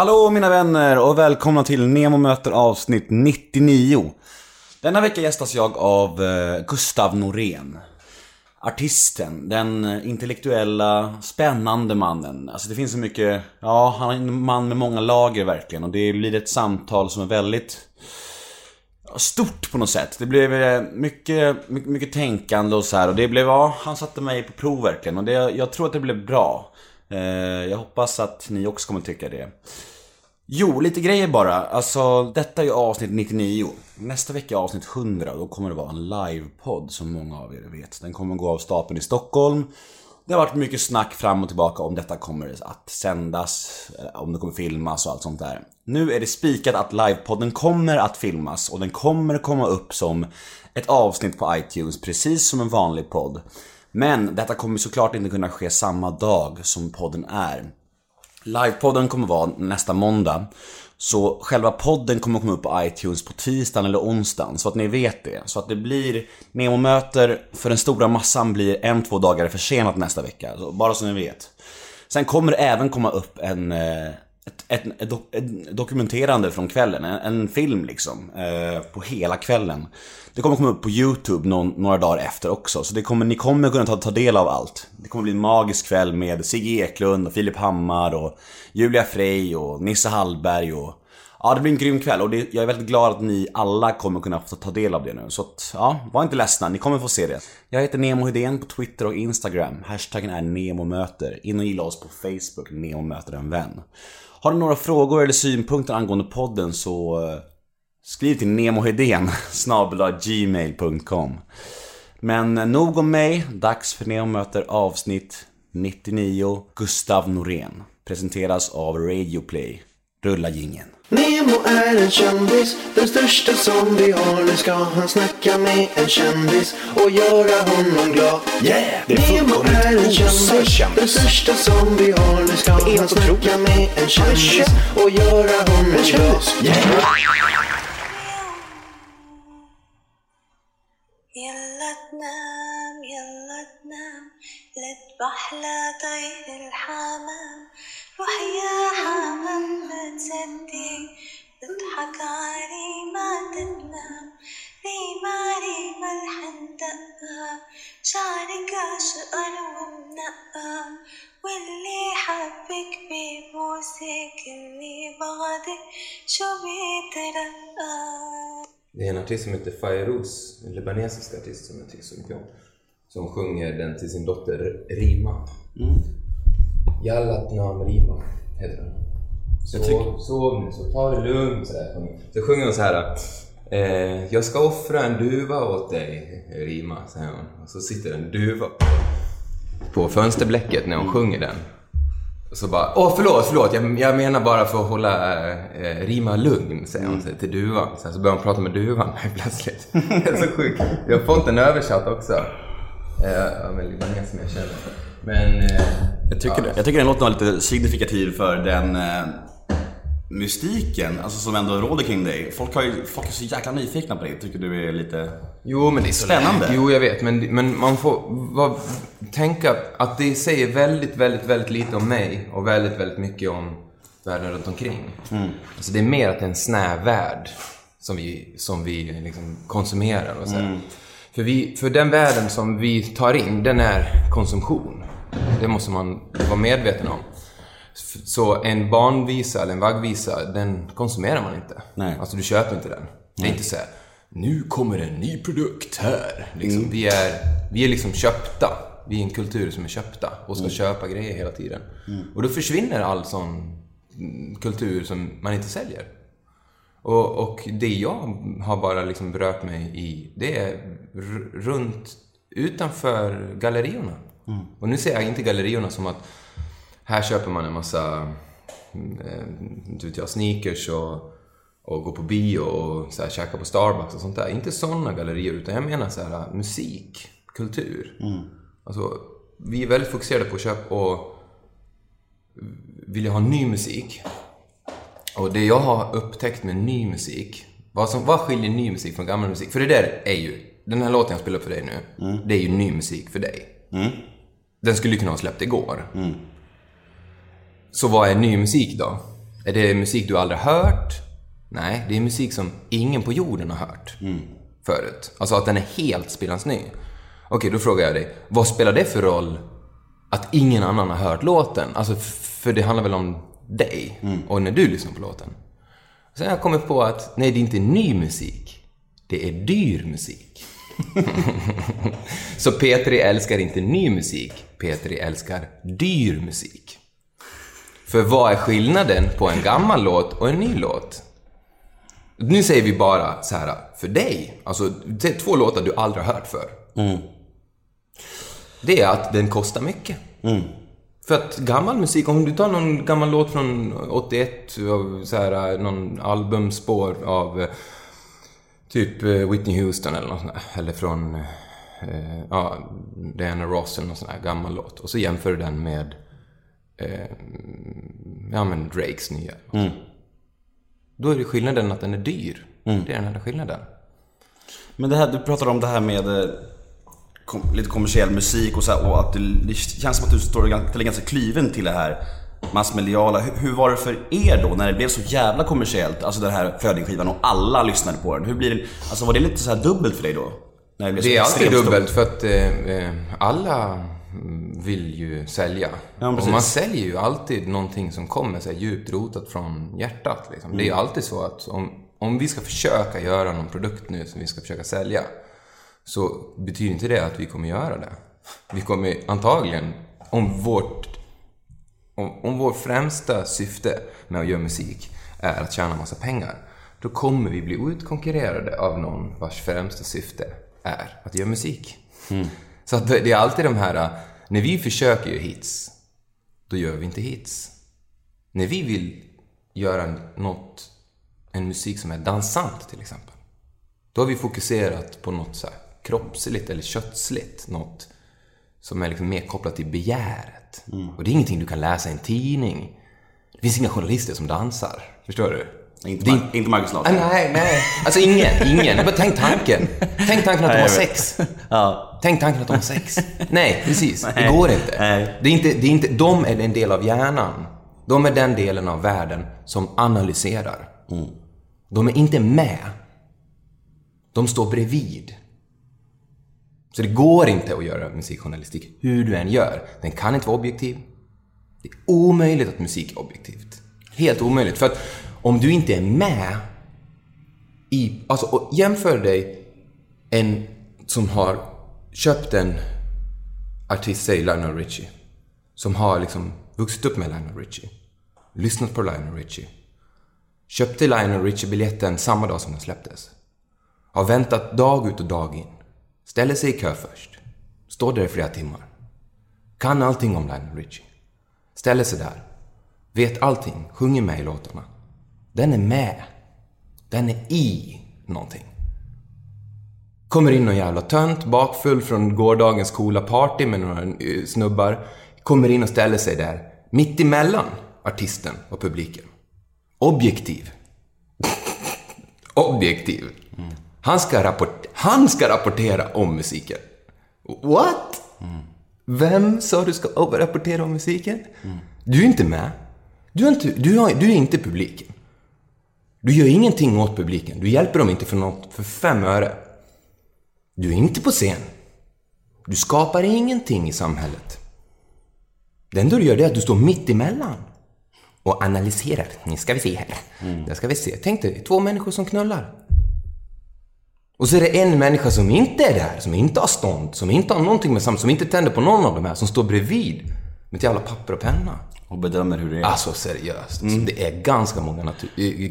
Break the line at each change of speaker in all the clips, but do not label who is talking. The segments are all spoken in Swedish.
Hallå mina vänner och välkomna till Nemo möter avsnitt 99. Denna vecka gästas jag av eh, Gustav Norén. Artisten, den intellektuella, spännande mannen. Alltså det finns så mycket, ja han är en man med många lager verkligen och det blir ett samtal som är väldigt stort på något sätt. Det blev eh, mycket, mycket, mycket tänkande och så här och det blev, ja, han satte mig på prov verkligen och det, jag tror att det blev bra. Eh, jag hoppas att ni också kommer tycka det. Jo, lite grejer bara. Alltså, detta är ju avsnitt 99. Nästa vecka är avsnitt 100 och då kommer det vara en livepodd som många av er vet. Den kommer gå av stapeln i Stockholm. Det har varit mycket snack fram och tillbaka om detta kommer att sändas, eh, om det kommer filmas och allt sånt där. Nu är det spikat att livepodden kommer att filmas och den kommer komma upp som ett avsnitt på iTunes, precis som en vanlig podd. Men detta kommer såklart inte kunna ske samma dag som podden är. Livepodden kommer vara nästa måndag. Så själva podden kommer komma upp på iTunes på tisdagen eller onsdagen, så att ni vet det. Så att det blir, Nemo möter för den stora massan blir en, två dagar försenat nästa vecka. Så bara så ni vet. Sen kommer det även komma upp en, eh, ett, ett, ett, ett dokumenterande från kvällen, en, en film liksom, eh, på hela kvällen. Det kommer komma upp på YouTube någon, några dagar efter också, så det kommer, ni kommer kunna ta, ta del av allt. Det kommer bli en magisk kväll med Sigge Eklund och Filip Hammar och Julia Frey och Nisse Hallberg och Ja, det blir en grym kväll och det, jag är väldigt glad att ni alla kommer kunna få ta del av det nu. Så att, ja, var inte ledsna, ni kommer få se det. Jag heter Nemo Hedén på Twitter och Instagram. Hashtaggen är NEMOMÖTER. In och gilla oss på Facebook, Nemo möter en vän. Har du några frågor eller synpunkter angående podden så eh, skriv till nemohedén gmail.com Men eh, nog om mig, dags för Nemo möter avsnitt 99 Gustav Norén. Presenteras av Radioplay. Rulla gingen.
Nemo är en kändis, den största som vi har. Nu ska han snacka med en kändis och göra honom glad.
Yeah! Det är
Nemo
fullkomligt
är en
osar
kändis, den
kändis.
största som vi har. Nu ska
är
han
helt
snacka
otroligt.
med en kändis
känd.
och göra honom glad.
kändis.
Yeah!
يلا تنام يلا تنام لا تبحلى طير الحمام روح يا حمام لا تصدق تضحك علي ما تتنام ريما ريما الحندقة شعرك أشقر ومنقم واللي حبك بيبوسك اللي بغضك شو بيترقم
Det är en artist som heter Fairouz, en libanesisk artist som jag tycker så mycket om. Som sjunger den till sin dotter Rima. Jallat Nam Rima heter den. Sov,
tycker-
sov nu, så ta det lugnt. Så, där. så sjunger hon så här. Eh, jag ska offra en duva åt dig, Rima, säger hon. Och så sitter en duva på fönsterblecket när hon sjunger den. Och så bara, åh förlåt, förlåt, jag, jag menar bara för att hålla eh, Rima lugn, säger hon
Mm.
till duvan. Sen så börjar hon prata med duvan plötsligt. det är så sjukt. Jag har fått den översatt också. Eh, av en libanes som jag känner. Men... Eh,
Jag tycker,
ja.
jag tycker den låten var lite signifikativ för den eh, mystiken alltså som ändå råder kring dig. Folk, har ju, folk är så jäkla nyfikna på dig. Tycker du är lite...
Jo, men det är
Spännande.
Jo, jag vet. Men, men man får var, tänka att det säger väldigt, väldigt, väldigt lite om mig och väldigt, väldigt mycket om världen runt omkring. Alltså det är mer att det är en snäv värld som vi, som vi liksom konsumerar och så. här. För, vi, för den världen som vi tar in, den är konsumtion. Det måste man vara medveten om. Så en barnvisa eller en vaggvisa, den konsumerar man inte.
Nej.
Alltså du köper inte den. Det är inte så här. nu kommer en ny produkt här. Liksom, vi, är, vi är liksom köpta. Vi är en kultur som är köpta och ska köpa grejer hela tiden. Och då försvinner all sån mm, kultur som man inte säljer. Och, och det jag har bara liksom berört mig i, det är runt utanför gallerierna. Och nu ser jag inte gallerierna som att här köper man en massa mm, eh, inte vet jag, sneakers och, och går på bio och så här, käkar på Starbucks och sånt där. Inte sådana gallerier, utan jag menar så här, musik, kultur. Alltså, vi är väldigt fokuserade på att köpa och vilja ha ny musik. Och det jag har upptäckt med ny musik, vad, som, vad skiljer ny musik från gammal musik? För det där är ju, den här låten jag spelar upp för dig nu, det är ju ny musik för dig. Den skulle ju kunna ha släppt igår. Så vad är ny musik då? Är det musik du aldrig hört? Nej, det är musik som ingen på jorden har hört förut. Alltså att den är helt spillans ny. Okej, då frågar jag dig, vad spelar det för roll att ingen annan har hört låten? Alltså, för det handlar väl om dig och när du lyssnar på låten. Sen har jag kommit på att nej, det är inte ny musik. Det är dyr musik. Så Petri älskar inte ny musik. Petri älskar dyr musik. För vad är skillnaden på en gammal låt och en ny låt? Nu säger vi bara så här, för dig, alltså det är två låtar du aldrig har hört för. Det är att den kostar mycket. För att gammal musik, om du tar någon gammal låt från 81, av så här, någon albumspår av typ eh, Whitney Houston eller något sånt där, eller från eh, ja, Diana Ross eller någon sån här gammal låt. Och så jämför du den med eh, ja, men Drakes nya. Då är det skillnaden att den är dyr. Det är den enda skillnaden.
Men det här, du pratar om det här med eh, kom, lite kommersiell musik och så här, och att det, det känns som att du står ganska, ganska kliven till det här massmediala. Hur, var det för er då när det blev så jävla kommersiellt? Alltså den här Flödingskivan och alla lyssnade på den. Hur blir det, alltså var det lite så här dubbelt för dig då? Det,
Det är alltid dubbelt för att eh, alla mm, vill ju sälja.
Ja,
och man säljer ju alltid någonting som kommer så djupt rotat från hjärtat. Liksom. Det är ju
Mm.
alltid så att om, om vi ska försöka göra någon produkt nu som vi ska försöka sälja så betyder inte det att vi kommer göra det. Vi kommer antagligen, om vårt om, om vårt främsta syfte med att göra musik är att tjäna massa pengar, då kommer vi bli utkonkurrerade av någon vars främsta syfte är att göra musik. Så att det är alltid de här, när vi försöker göra hits, då gör vi inte hits. När vi vill göra något, en musik som är dansant till exempel, då har vi fokuserat på något så här kroppsligt eller köttsligt, något som är liksom mer kopplat till begäret. Och det är ingenting du kan läsa i en tidning. Det finns inga journalister som dansar. Förstår du?
Inte,
Det är
Mar- inte Marcus
Ah,
Larsson.
nej, nej. Alltså ingen, ingen. Bara tänk tanken. Tänk tanken att de har sex.
Ja.
Tänk tanken att de har sex. Nej, precis. Det
Nej.
går inte.
Nej.
Det är inte, det är inte. De är en del av hjärnan. De är den delen av världen som analyserar. De är inte med. De står bredvid. Så det går inte att göra musikjournalistik hur du än gör. Den kan inte vara objektiv. Det är omöjligt att musik är objektivt. Helt omöjligt. För att om du inte är med i... Alltså, jämför dig en som har köpt en artist, säg Lionel Richie, som har liksom vuxit upp med Lionel Richie, lyssnat på Lionel Richie, köpte Lionel Richie-biljetten samma dag som den släpptes, har väntat dag ut och dag in, ställer sig i kö först, står där i flera timmar, kan allting om Lionel Richie, ställer sig där, vet allting, sjunger med i låtarna. Den är med. Den är i någonting. Kommer in någon jävla tönt, bakfull från gårdagens coola party med några eh, snubbar. Kommer in och ställer sig där, mitt emellan artisten och publiken. Objektiv. Objektiv. Mm. Han ska, rapport- han ska rapportera om musiken. What? Vem sa du ska rapportera om musiken? Du är inte med. Du är inte, du, har, du är inte publiken. Du gör ingenting åt publiken. Du hjälper dem inte för något för fem öre. Du är inte på scen. Du skapar ingenting i samhället. Det enda du gör det är att du står mitt emellan och analyserar. Nu ska vi se här. Där ska vi se. Tänk dig, två människor som knullar. Och så är det en människa som inte är där, som inte har stånd, som inte har någonting med samhället, som inte tänder på någon av de här, som står bredvid med ett jävla papper och penna.
Och bedömer hur det är.
Alltså seriöst. Alltså, det är ganska många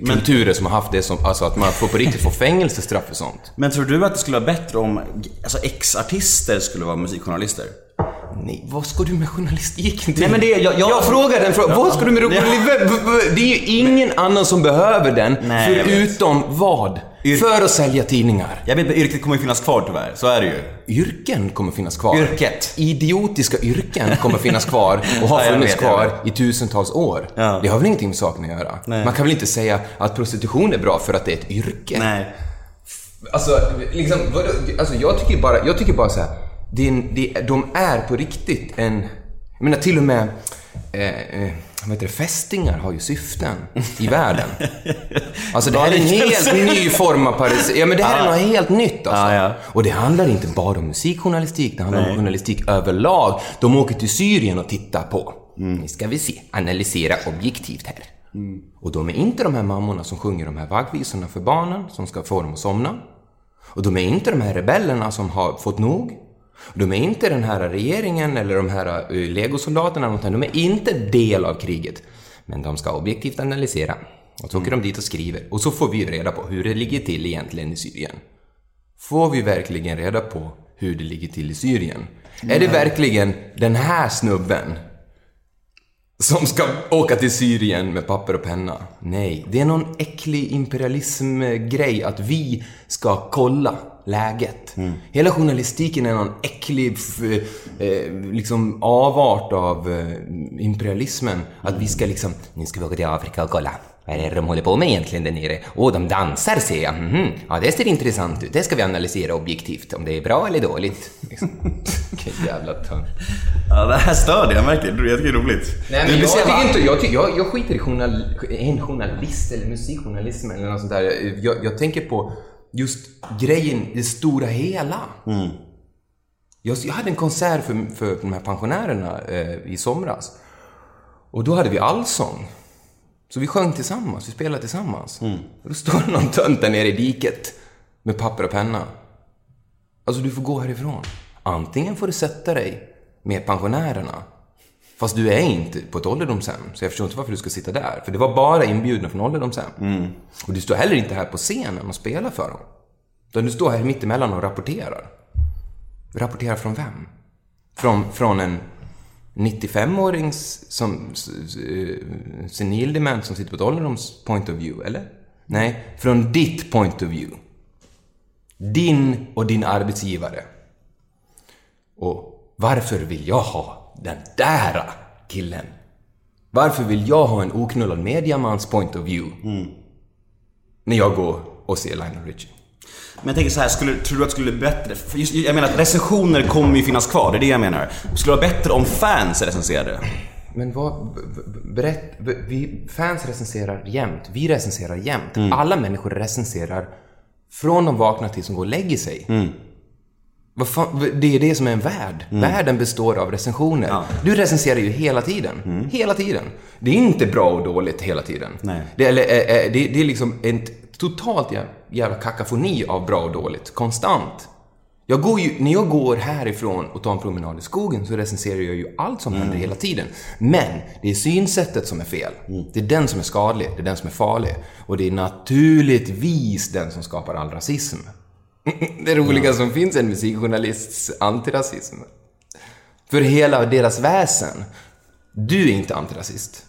kulturer som har haft det som, alltså att man får på riktigt få fängelsestraff för sånt.
Men tror du att det skulle vara bättre om alltså, ex-artister skulle vara musikjournalister?
Nej, vad ska du med journalistiken till?
Nej, men det- jag- jag-
frågar den frågan. Vad ska du med
Ja.
journalistik? Det är ju ingen annan som behöver den,
Nej, jag
förutom vad?
Yr-
För att sälja tidningar.
Jag vet yrket kommer ju finnas kvar tyvärr. Så är det ju.
Yrken kommer finnas kvar.
Yrket.
Idiotiska yrken kommer finnas kvar och har
Ja,
funnits
vet,
kvar i tusentals år.
Ja.
Det har väl ingenting med saken att göra?
Nej.
Man kan väl inte säga att prostitution är bra för att det är ett yrke?
Nej.
Alltså, liksom, alltså jag tycker bara, jag tycker bara så här, det är det, de är på riktigt en... Jag menar till och med eh, eh, vad heter det, fästingar har ju syften i världen. Alltså det här är en helt ny form av paris. Ja men det här är något helt nytt alltså.
Ja, ja.
Och det handlar inte bara om musikjournalistik, det handlar om journalistik överlag. De åker till Syrien och tittar på. Nu ska vi se, analysera objektivt här. Och de är inte de här mammorna som sjunger de här vaggvisorna för barnen, som ska få dem att somna. Och de är inte de här rebellerna som har fått nog. De är inte den här regeringen eller de här uh, legosoldaterna, de är inte del av kriget. Men de ska objektivt analysera. Och så åker de dit och skriver. Och så får vi reda på hur det ligger till egentligen i Syrien. Får vi verkligen reda på hur det ligger till i Syrien? Är det verkligen den här snubben som ska åka till Syrien med papper och penna? Nej, det är någon äcklig imperialismgrej att vi ska kolla läget. Hela journalistiken är någon äcklig eh, liksom avart av eh, imperialismen. Att vi ska liksom, nu ska vi åka till Afrika och kolla. Vad är det de håller på med egentligen där nere? Åh, de dansar ser jag. Mhm. Ja, det ser intressant ut. Det ska vi analysera objektivt, om det är bra eller dåligt. Vilken jävla tönt.
Ja, det här stör dig, jag märker det. Jag tycker det är roligt.
Nej, men jag, tycker inte, jag, tycker, jag, jag skiter i journal, en journalist eller musikjournalism eller något sånt där. Jag, jag tänker på just grejen, det stora hela. Jag, jag hade en konsert för, för de här pensionärerna eh, i somras. Och då hade vi allsång. Så vi sjöng tillsammans, vi spelade tillsammans. Och då står det någon tönt där nere i diket med papper och penna. Alltså, du får gå härifrån. Antingen får du sätta dig med pensionärerna, fast du är inte på ett ålderdomshem, så jag förstår inte varför du ska sitta där. För det var bara inbjudna från ålderdomshem. Och du står heller inte här på scenen och spelar för dem. Utan du står här mittemellan och rapporterar. Rapporterar från vem? Från, från en 95-årings som eh, senildement som sitter på ett ålderdoms point of view, eller? Nej, från ditt point of view. Din och din arbetsgivare. Och varför vill jag ha den där killen? Varför vill jag ha en oknullad mediamans point of view? När jag går och ser Lionel Richie.
Men jag tänker så här, skulle, tror du att det skulle bli bättre? För just, jag menar att recensioner kommer ju finnas kvar, det är det jag menar. Skulle det vara bättre om fans recenserade?
Men vad... Berätt... Vi, fans recenserar jämt. Vi recenserar jämt. Alla människor recenserar från de vaknar till som går och lägger sig. Vad fan, det är det som är en värld. Världen består av recensioner. Du recenserar ju hela tiden. Hela tiden. Det är inte bra och dåligt hela tiden.
Nej.
Det, eller, eh, eh, det, det är liksom en t- totalt jä- jävla kakafoni av bra och dåligt. Konstant. Jag går ju, när jag går härifrån och tar en promenad i skogen så recenserar jag ju allt som händer hela tiden. Men det är synsättet som är fel. Det är den som är skadlig, det är den som är farlig. Och det är naturligtvis den som skapar all rasism. Det roliga som finns är en musikjournalists antirasism. För hela deras väsen. Du är inte antirasist.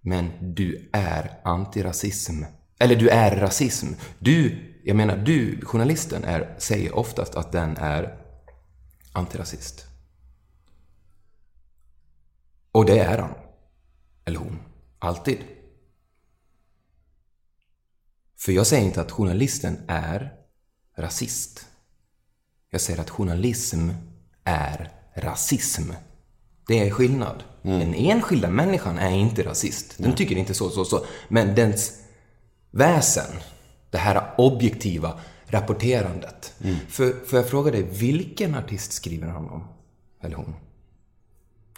Men du är antirasism. Eller du är rasism. Du, jag menar du, journalisten, är, säger oftast att den är antirasist. Och det är han. Eller hon. Alltid. För jag säger inte att journalisten är rasist. Jag säger att journalism är rasism. Det är skillnad. Den enskilda människan är inte rasist. Den tycker inte så, så, så. Men dens väsen, det här objektiva rapporterandet. För, för jag fråga dig, vilken artist skriver han om? Eller hon?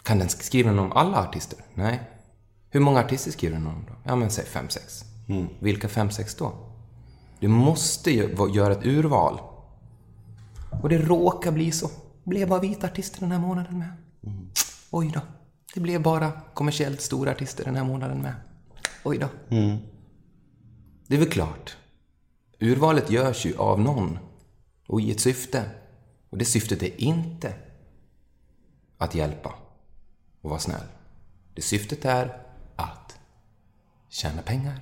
Kan den skriva den om alla artister? Nej. Hur många artister skriver den om då? Ja, men säg fem, sex. Vilka fem, sex då? Du måste ju göra ett urval. Och det råkar bli så. Det blev bara vita artister den här månaden med. Oj då. Det blev bara kommersiellt stora artister den här månaden med. Oj då. Det är väl klart. Urvalet görs ju av någon och i ett syfte. Och det syftet är inte att hjälpa och vara snäll. Det syftet är att tjäna pengar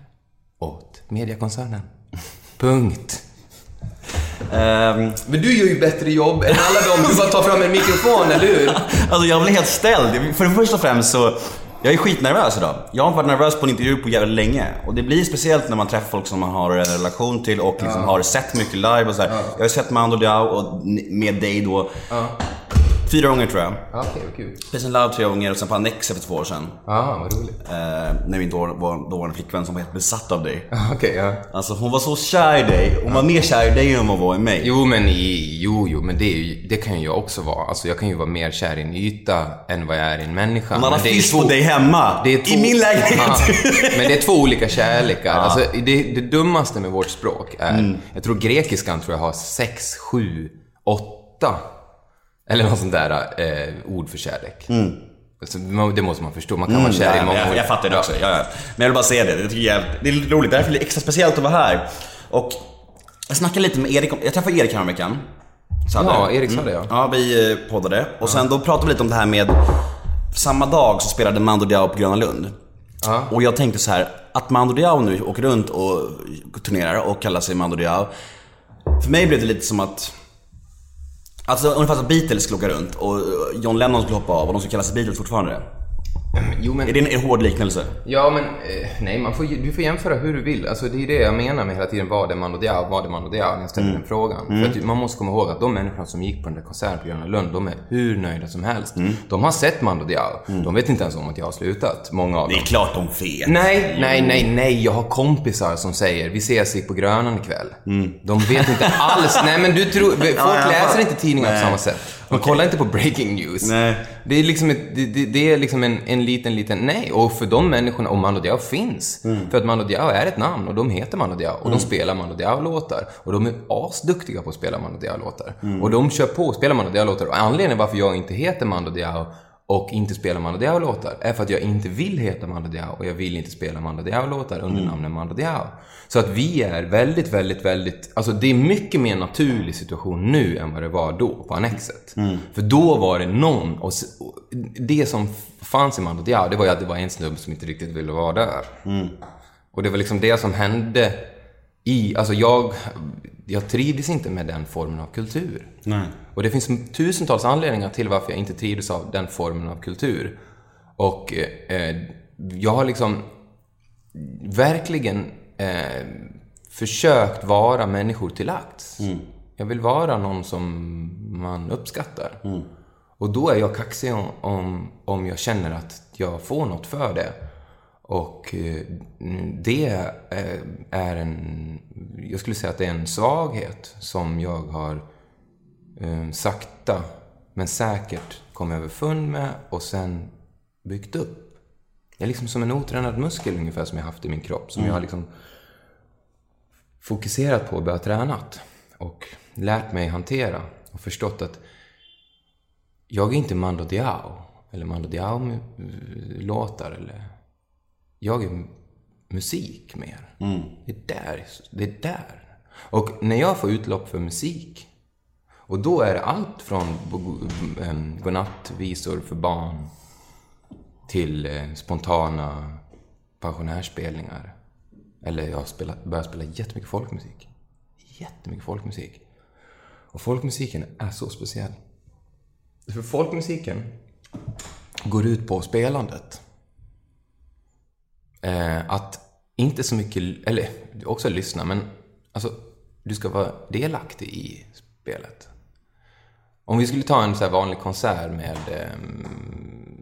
åt mediakoncernen. Punkt.
Ehm,
Men du gör ju bättre jobb än alla dem. Du bara tar fram en mikrofon, eller hur?
alltså jag blir helt ställd. För det första och främst så, jag är skitnervös idag. Jag har inte varit nervös på en intervju på jävligt länge. Och det blir speciellt när man träffar folk som man har en relation till och liksom har sett mycket live och så här. Jag har sett Mando Diao och med dig då. Fyra gånger tror jag.
Ja, Okej, vad kul.
Prisen Loud tre gånger och sen på Annexe för två år sedan.
Ja, vad roligt.
Eh, när min då, var, dåvarande flickvän som var helt besatt av dig.
Okej, ja.
Alltså hon var så kär i dig. Hon var mer kär i dig än hon var i mig.
Jo, men i, jo, jo, men det, ju, det kan ju jag också vara. Alltså jag kan ju vara mer kär i en yta än vad jag är i en människa.
Hon hade fisk på dig hemma.
Det är två-
I min lägenhet.
Men det är två olika kärlekar. Alltså, det, det dummaste med vårt språk är,
Mm.
jag tror grekiskan tror jag har sex, sju, åtta eller något sånt där eh, ord för kärlek. Alltså, man- det måste man förstå, man kan vara kär i
Mm.
Många
jag, jag fattar det också. Ja, ja. Men jag vill bara säga det. Det, tycker jag, det är lite roligt. Därför är det extra speciellt att vara här. Och jag snackade lite med Erik. om- Jag träffade Erik häromveckan.
Ja, Erik sa det, ja.
Ja, vi eh, poddade. Och sen då pratade vi lite om det här med... Samma dag så spelade Mando Diao på Gröna Lund.
Ja.
Och jag tänkte så här, att Mando Diao nu åker runt och turnerar och kallar sig Mando Diao. För mig blev det lite som att... Alltså ungefär som Beatles skulle åka runt och John Lennon skulle hoppa av och de skulle kalla sig Beatles fortfarande.
Jo, men...
Är det en, en hård liknelse?
Ja, men eh, nej, man får, du får jämföra hur du vill. Alltså, det är det jag menar med hela tiden, vad är Mando Diao, vad är Mando Diao, när jag ställer den frågan. För att man måste komma ihåg att de människorna som gick på den där konserten på Gröna Lund, de är hur nöjda som helst. De har sett Mando Diao. De vet inte ens om att jag har slutat, många av
Det
dem.
är klart de vet.
Nej, nej, nej, nej. Jag har kompisar som säger vi ses på Grönan ikväll. De vet inte alls. Nej, men du tror... Folk läser inte tidningar på samma sätt. De kollar inte på breaking news.
Nej.
Det är liksom, ett, det, det, det är liksom en, en liten, liten... Nej, och för de människorna, och Mando Diao finns. För att Mando Diao är ett namn och de heter Mando Diao. Och de spelar Mando Diao-låtar. Och de är asduktiga på att spela Mando Diao-låtar. Och de kör på och spelar Mando Diao-låtar. Och anledningen varför jag inte heter Mando Diao och inte spelar Mando Diao-låtar är för att jag inte vill heta Mando Diao och jag vill inte spela Mando Diao-låtar under namnet Mando Diao. Så att vi är väldigt, väldigt, väldigt... Alltså det är mycket mer naturlig situation nu än vad det var då på Annexet. För då var det någon, och det som fanns i Mando Diao, det var ju att det var en snubbe som inte riktigt ville vara där. Och det var liksom det som hände i... Alltså jag... Jag trivdes inte med den formen av kultur.
Nej.
Och det finns tusentals anledningar till varför jag inte trivdes av den formen av kultur. Och eh, jag har liksom verkligen eh, försökt vara människor till akts. Jag vill vara någon som man uppskattar. Och då är jag kaxig om, om, om jag känner att jag får något för det. Och eh, det eh, är en... Jag skulle säga att det är en svaghet som jag har eh, sakta men säkert kommit överfund med och sen byggt upp. Det är liksom som en otränad muskel ungefär som jag haft i min kropp. Som jag har liksom fokuserat på och börjat tränat. Och lärt mig hantera. Och förstått att jag är inte Mando Diao. Eller Mando Diao-låtar. Eller... Jag är musik mer. Det, är där, det är där. Och när jag får utlopp för musik och då är det allt från godnattvisor för barn till eh, spontana pensionärsspelningar. Eller jag har spelat, börjat spela jättemycket folkmusik. Jättemycket folkmusik. Och folkmusiken är så speciell. För folkmusiken går ut på spelandet. Eh, att inte så mycket, eller också lyssna, men alltså du ska vara delaktig i spelet. Om vi skulle ta en så vanlig konsert med eh,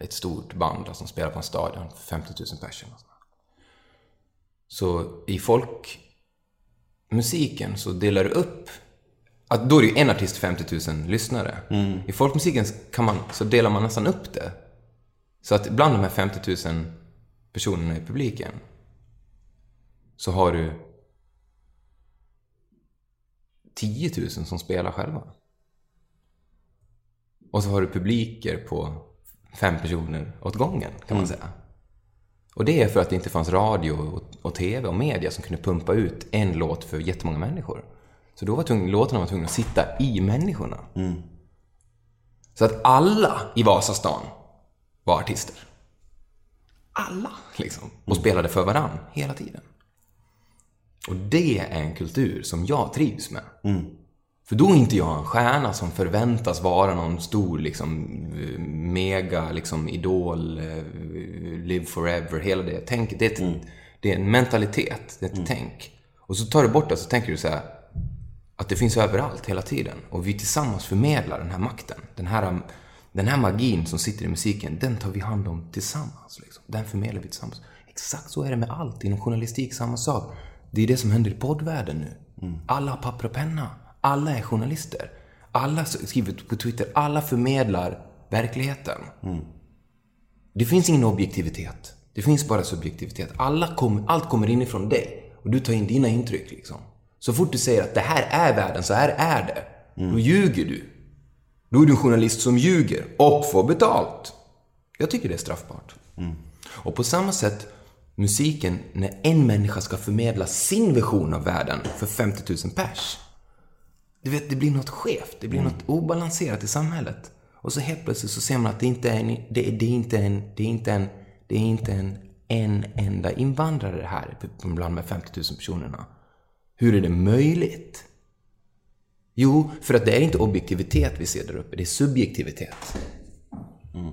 ett stort band som spelar på en stadion, 50 000 personer. Så i folkmusiken så delar du upp att då är det ju en artist 50 000 lyssnare. I folkmusiken kan man, så delar man nästan upp det. Så att bland de här 50 000 personerna i publiken så har du 10 000 som spelar själva. Och så har du publiker på fem personer åt gången, kan man säga. Och det är för att det inte fanns radio och, och TV och media som kunde pumpa ut en låt för jättemånga människor. Så då var tvungen, låtarna var tvungna att sitta i människorna. Så att alla i Vasastan var artister. Alla, liksom. Och spelade för varann hela tiden. Och det är en kultur som jag trivs med. För då är inte jag en stjärna som förväntas vara någon stor liksom eh, mega liksom idol, eh, live forever, hela det tänket. Det är, ett, det är en mentalitet, det är ett tänk. Och så tar du bort det så tänker du så här att det finns överallt hela tiden. Och vi tillsammans förmedlar den här makten. Den här, Den här magin som sitter i musiken, den tar vi hand om tillsammans. Liksom. Den förmedlar vi tillsammans. Exakt så är det med allt. Inom journalistik, samma sak. Det är det som händer i poddvärlden nu. Alla har papper och penna. Alla är journalister. Alla skriver på Twitter. Alla förmedlar verkligheten. Det finns ingen objektivitet. Det finns bara subjektivitet. Alla kom, allt kommer inifrån dig. Och du tar in dina intryck liksom. Så fort du säger att det här är världen, så här är det. Då ljuger du. Då är du en journalist som ljuger och får betalt. Jag tycker det är straffbart. Och på samma sätt, musiken, när en människa ska förmedla sin version av världen för 50 000 pers. Du vet, det blir något skevt. Det blir något obalanserat i samhället. Och så helt plötsligt så ser man att det inte är en, det, det är inte en, det är inte en, det är inte en, en enda invandrare här bland de här 50 000 personerna. Hur är det möjligt? Jo, för att det är inte objektivitet vi ser där uppe, det är subjektivitet.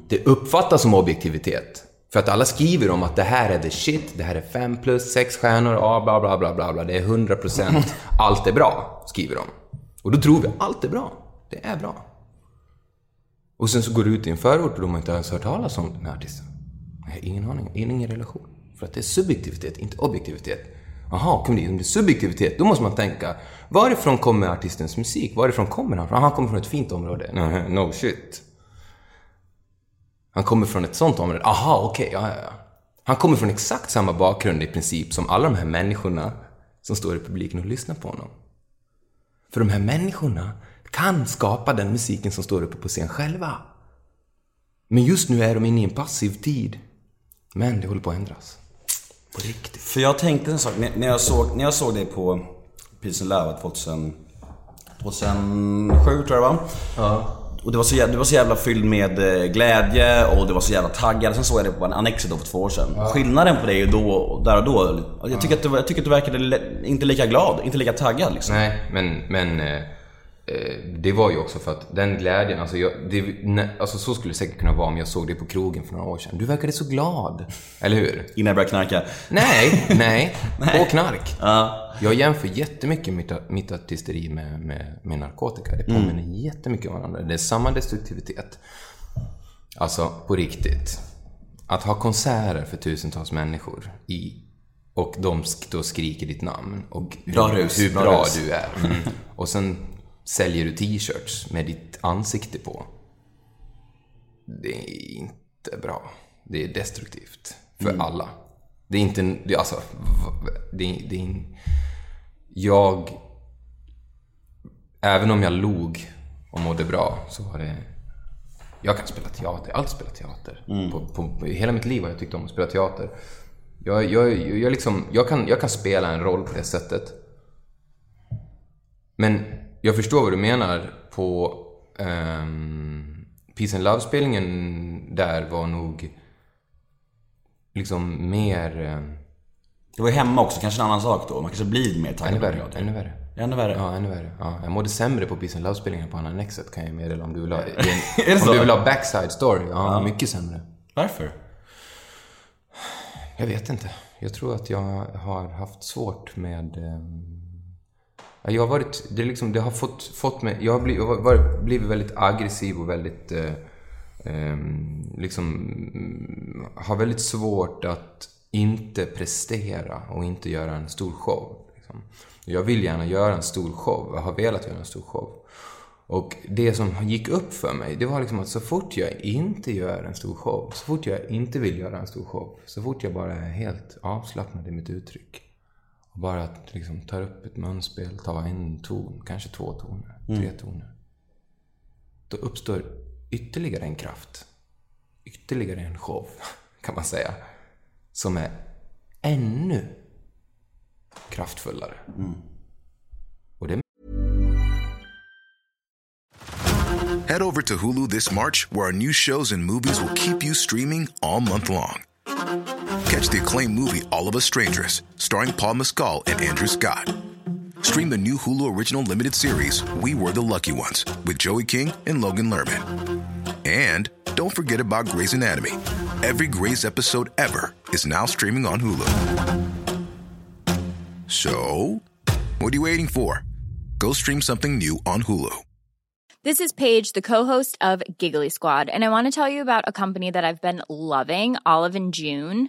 Det uppfattas som objektivitet. För att alla skriver om att det här är the shit, det här är 5 plus, 6 stjärnor, ja, bla bla bla bla bla, det är 100 procent, allt är bra, skriver de. Och då tror vi, allt är bra, det är bra. Och sen så går du ut i en förort och de har inte ens hört talas om den här artisten. Jag har ingen aning, ingen relation. För att det är subjektivitet, inte objektivitet. Jaha, om det är subjektivitet, då måste man tänka, varifrån kommer artistens musik? Varifrån kommer han? Han kommer från ett fint område. No, no shit. Han kommer från ett sånt område. Aha, okej, ja, ja, ja. Han kommer från exakt samma bakgrund i princip som alla de här människorna som står i publiken och lyssnar på honom. För de här människorna kan skapa den musiken som står uppe på scen själva. Men just nu är de inne i en passiv tid. Men det håller på att ändras. På riktigt.
För jag tänkte en sak, när jag såg, när jag såg dig på Peace and Love 2000, 2007 tror jag det var.
Ja.
Och det var, så jävla, du var så jävla fylld med eh, glädje och du var så jävla taggad. Sen såg jag det på en Annexet då för två år sedan. Skillnaden på dig då, där och då, jag tycker, att du, jag tycker att du verkade inte lika glad, inte lika taggad liksom.
Nej, men, men eh, det var ju också för att den glädjen, alltså, jag, det, alltså så skulle det säkert kunna vara om jag såg dig på krogen för några år sedan. Du verkade så glad. Eller hur?
Innan jag började knarka.
Nej, nej. På knark.
Ja.
Jag jämför jättemycket mitt, mitt artisteri med, med, med narkotika. Det påminner jättemycket om varandra. Det är samma destruktivitet. Alltså, på riktigt. Att ha konserter för tusentals människor i, och de sk- då skriker ditt namn och hur
Bra
hur
bra
bra, du är. Mm. Och sen säljer du t-shirts med ditt ansikte på. Det är inte bra. Det är destruktivt. För alla. Det är inte... Det, alltså, det, är- det är en, Jag... Även om jag log och mådde bra så var det... Jag kan spela teater. Jag har alltid spelat teater. På, på, på, hela mitt liv har jag tyckt om att spela teater. Jag, jag, jag, liksom, jag, kan, jag kan spela en roll på det sättet. Men jag förstår vad du menar på um, Peace and Love-spelningen där var nog liksom mer... ehm,
Det var ju hemma också, kanske en annan sak då. Man kanske blir mer taggad.
ännu värre. Ännu värre.
Ännu värre.
Ja, ännu värre. Ja, jag mådde sämre på Peace and Love-spelningen på Anna Nexet kan jag meddela om du vill ha, en, om du vill ha backside story. Ja, mycket sämre.
Varför?
Jag vet inte. Jag tror att jag har haft svårt med jag har varit... Det, liksom, det har fått, fått mig... Jag har blivit, jag har blivit väldigt aggressiv och väldigt... Eh, eh, liksom... Mm, har väldigt svårt att inte prestera och inte göra en stor show. Liksom. Jag vill gärna göra en stor show. Jag har velat göra en stor show. Och det som gick upp för mig, det var liksom att så fort jag inte gör en stor show, så fort jag inte vill göra en stor show, så fort jag bara är helt avslappnad i mitt uttryck och bara liksom tar upp ett munspel, tar en ton, kanske två toner, tre toner. Då uppstår ytterligare en kraft. Ytterligare en show, kan man säga. Som är ännu kraftfullare. Och det
Head over to Hulu this March, where our new shows and movies will keep you streaming all month long. Catch the acclaimed movie All of Us Strangers, starring Paul Mescal and Andrew Scott. Stream the new Hulu original limited series We Were the Lucky Ones with Joey King and Logan Lerman. And don't forget about Grey's Anatomy. Every Grey's episode ever is now streaming on Hulu. So, what are you waiting for? Go stream something new on Hulu.
This is Paige, the co-host of Giggly Squad, and I want to tell you about a company that I've been loving, Olive and June.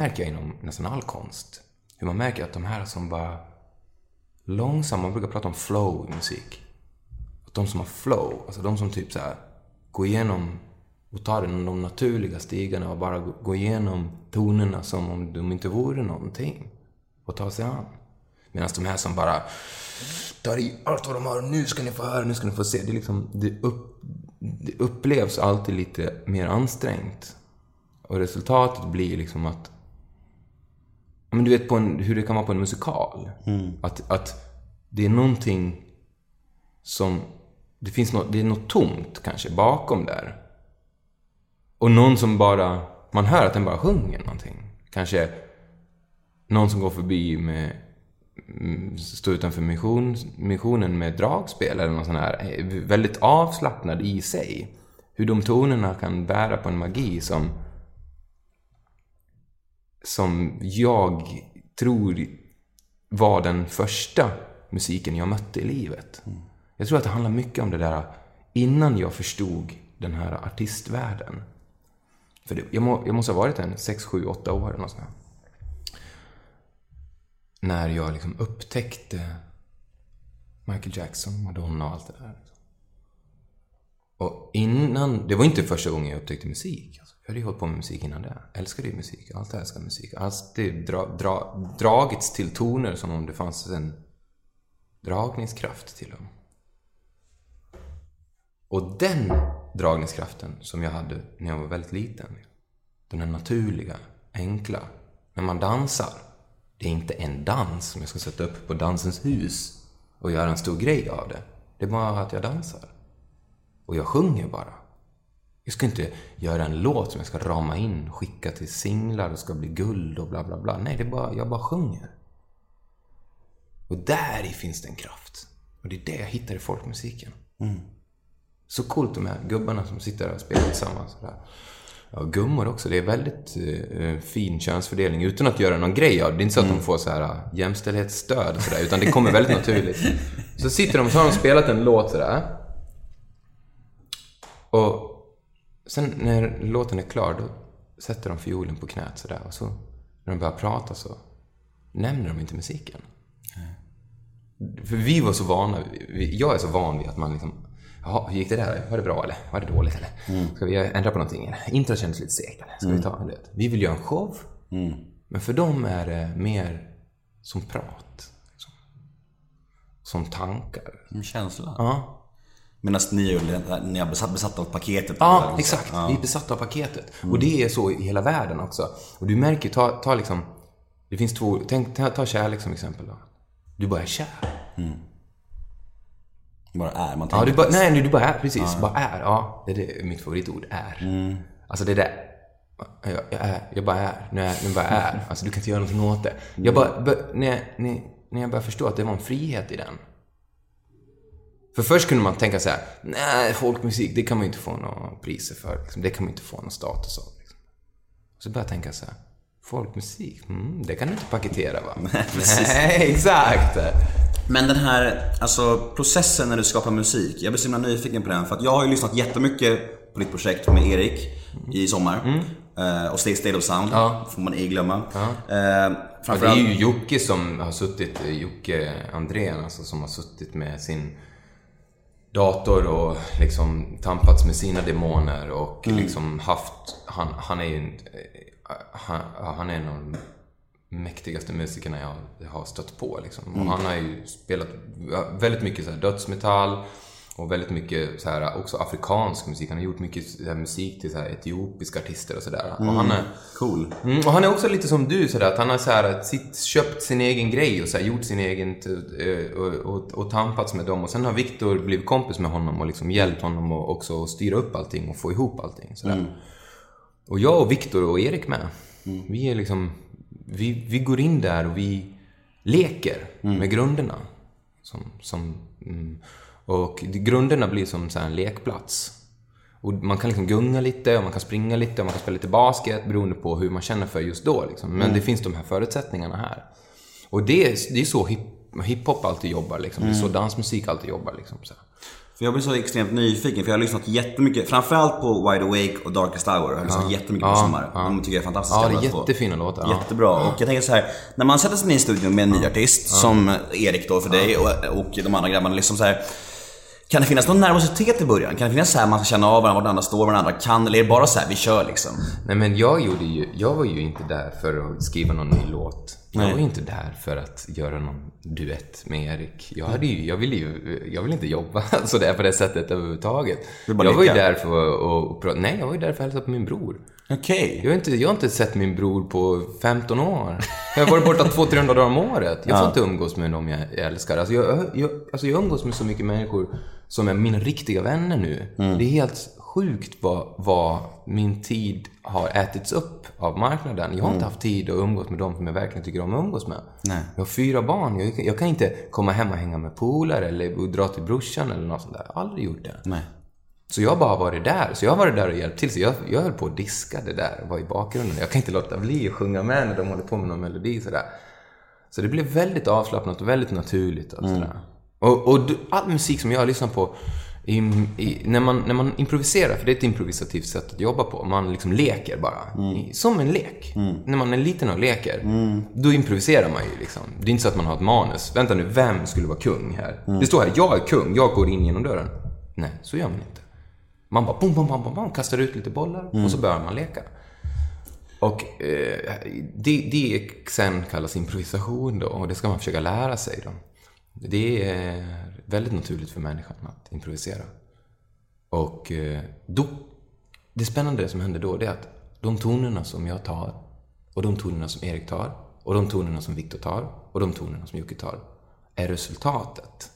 Märker jag inom nästan all konst. Hur man märker att de här som bara långsamma, man brukar prata om flow i musik. Att de som har flow, alltså de som typ så här går igenom och tar de naturliga stigarna och bara går igenom tonerna som om de inte vore någonting. Och tar sig an. Medan de här som bara tar i allt vad de har, nu ska ni få höra, nu ska ni få se. Det, är liksom, det, upp, det upplevs alltid lite mer ansträngt. Och resultatet blir liksom att men du vet på en, hur det kan vara på en musikal. Att, att det är någonting som... Det finns något, det är något tomt kanske bakom där. Och någon som bara... Man hör att den bara sjunger någonting. Kanske någon som går förbi med... mm, Står utanför mission, missionen med dragspel eller något sånt här. är Väldigt avslappnad i sig. Hur de tonerna kan bära på en magi som som jag tror var den första musiken jag mötte i livet. Jag tror att det handlar mycket om det där innan jag förstod den här artistvärlden. För det, jag, må, jag måste ha varit en 6, 7, 8 år eller något sånt här. När jag liksom upptäckte Michael Jackson, Madonna och allt det där. Liksom. Och innan, det var inte första gången jag upptäckte musik. Alltså, jag hade ju hållit på med musik innan det. Jag älskade ju musik, jag har alltid älskat musik. Alltid dra, dra, dragits till toner som om det fanns en dragningskraft till dem. Och den dragningskraften som jag hade när jag var väldigt liten. Den här naturliga, enkla. När man dansar. Det är inte en dans som jag ska sätta upp på Dansens hus och göra en stor grej av det. Det är bara att jag dansar. Och jag sjunger bara. Jag ska inte göra en låt som jag ska rama in, skicka till singlar och ska bli guld och bla bla bla. Nej, det är bara, jag bara sjunger. Och där i finns det en kraft. Och det är det jag hittar i folkmusiken. Så coolt de här gubbarna som sitter där och spelar tillsammans. Sådär. Ja, gummor också. Det är väldigt eh, fin könsfördelning utan att göra någon grej av det. Är inte så att de får så här eh, jämställdhetsstöd sådär, utan det kommer väldigt naturligt. Så sitter de och så har de spelat en låt sådär. Och sen när låten är klar, då sätter de fiolen på knät sådär. Och så när de börjar prata så nämner de inte musiken. För vi var så vana, jag är så van vid att man liksom Jaha, hur gick det där? Var det bra eller? Var det dåligt eller? Ska vi ändra på någonting? Intro kändes lite segt? Ska vi ta en vet? Vi vill göra en show. Men för dem är det mer som prat. Som, som tankar.
En känsla.
Ja.
Medan ni, är ni har besatt, besatt av paketet.
Ja,
så.
exakt.
Ja.
Vi är besatta av paketet. Och det är så i hela världen också. Och du märker, ta, ta liksom... Det finns två... Tänk, ta, ta kärlek som exempel då. Du bara är kär.
Bara är. Man
Ja, du bara, nej, nej, du bara är. Precis. Bara är. Ja, det är det, mitt favoritord. Är. Alltså det där... Jag, jag är. Jag bara är. Nu, är, nu bara är. Alltså du kan inte göra någonting åt det. Jag bara... bör- När, när, när jag började förstå att det var en frihet i den. För först kunde man tänka så här, nej, folkmusik, det kan man ju inte få några priser för. Liksom. Det kan man ju inte få någon status av. Liksom. Så började jag tänka så här, folkmusik, mm, det kan du inte paketera va? nej, exakt.
Men den här alltså, processen när du skapar musik. Jag blir så himla nyfiken på den. För att jag har ju lyssnat jättemycket på ditt projekt med Erik i sommar. Eh, och Stay State of Sound.
Ja.
Får man ej glömma. Eh,
Och det är ju Jocke som har suttit, Jocke Andrén alltså, som har suttit med sin dator och liksom tampats med sina demoner och liksom haft, han, han är ju en, eh, han, han är de mäktigaste musikerna jag har stött på liksom. Och han har ju spelat väldigt mycket så här dödsmetall Och väldigt mycket så här, också afrikansk musik. Han har gjort mycket så här, musik till så här, etiopiska artister och sådär. Och han är...
Cool.
Mm, och han är också lite som du sådär, att han har så här, sitt, köpt sin egen grej och så här, gjort sin egen eh, och, och, och tampats med dem. Och sen har Viktor blivit kompis med honom och liksom hjälpt honom och också att styra upp allting och få ihop allting. Sådär. Och jag och Viktor och Erik med. Vi är liksom, vi, vi går in där och vi leker med grunderna. Som, som, mm, och de- grunderna blir som så här en lekplats. Och man kan liksom gunga lite och man kan springa lite och man kan spela lite basket beroende på hur man känner för just då. Liksom. Men det finns de här förutsättningarna här. Och det är, det är så hip, hiphop alltid jobbar. Liksom. Det är så dansmusik alltid jobbar. Liksom, så. här.
För jag blir så extremt nyfiken, för jag har lyssnat jättemycket, framförallt på Wide Awake och Darkest Hour. Jag har lyssnat jättemycket på sommar. De tycker jag är fantastiska
Ja, det är jättefina låtar. Ja.
Jättebra. Och jag tänker så här, när man sätter sig i studion med en ny artist, som Erik då för dig och, och de andra grabbarna, liksom så här. Kan det finnas någon nervositet i början? Kan det finnas så här man ska känna av varandra, vart den andra står, vad den andra kan? Eller är det bara så här, vi kör liksom?
Nej men jag gjorde ju, jag var ju inte där för att skriva någon ny låt. Jag
Nej.
var ju inte där för att göra någon duett med Erik. Jag hade ju, jag ville ju, jag ville inte jobba sådär på det sättet överhuvudtaget. Jag var ju där för att, nej jag var ju där för att hälsa på min bror.
Okej.
Jag har, inte, jag har inte sett min bror på 15 år. Jag har varit borta 200-300 dagar om året. Jag får inte umgås med dem jag älskar. Alltså jag, jag, alltså jag umgås med så mycket människor som är mina riktiga vänner nu. Det är helt sjukt vad, vad min tid har ätits upp av marknaden. Jag har inte haft tid att umgås med dem som jag verkligen tycker om att umgås med.
Nej.
Jag har fyra barn. Jag, jag kan inte komma hem och hänga med polare eller dra till brorsan eller något sånt där. Jag har aldrig gjort det.
Nej.
Så jag bara varit där. Så jag har varit där och hjälpt till. Så jag, jag höll på att diska det där och var i bakgrunden. Jag kan inte låta bli att sjunga med när de håller på med någon melodi sådär. Så det blev väldigt avslappnat och väldigt naturligt och sådär. Och, och all musik som jag har lyssnat på i, i, när, man, när man improviserar, för det är ett improvisativt sätt att jobba på. Man liksom leker bara. I, som en lek. När man är liten och leker, då improviserar man ju liksom. Det är inte så att man har ett manus. Vänta nu, vem skulle vara kung här? Det står här, jag är kung, jag går in genom dörren. Nej, så gör man inte. Man bara bom, bom, bom, bom, bom, kastar ut lite bollar och så börjar man leka. Och eh, det, det sen kallas improvisation då och det ska man försöka lära sig då. Det är väldigt naturligt för människan att improvisera. Och eh, då, det spännande som händer då det är att de tonerna som jag tar och de tonerna som Erik tar och de tonerna som Viktor tar och de tonerna som Jocke tar är resultatet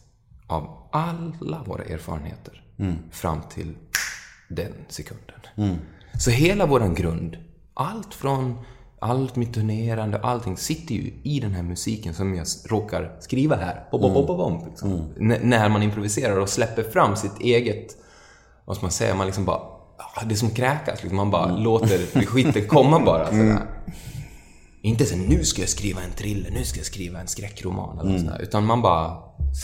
av alla våra erfarenheter fram till den sekunden. Så hela våran grund, allt från allt mitt turnerande, allting sitter ju i den här musiken som jag råkar skriva här. Bom, bom, bom, bom, bom, liksom. N- När man improviserar och släpper fram sitt eget, vad ska man säga, man liksom bara, ah, det är som kräkas, liksom. man bara låter skiten komma bara. Sådär. Inte så nu ska jag skriva en thriller, nu ska jag skriva en skräckroman eller mm. sådär. Utan man bara,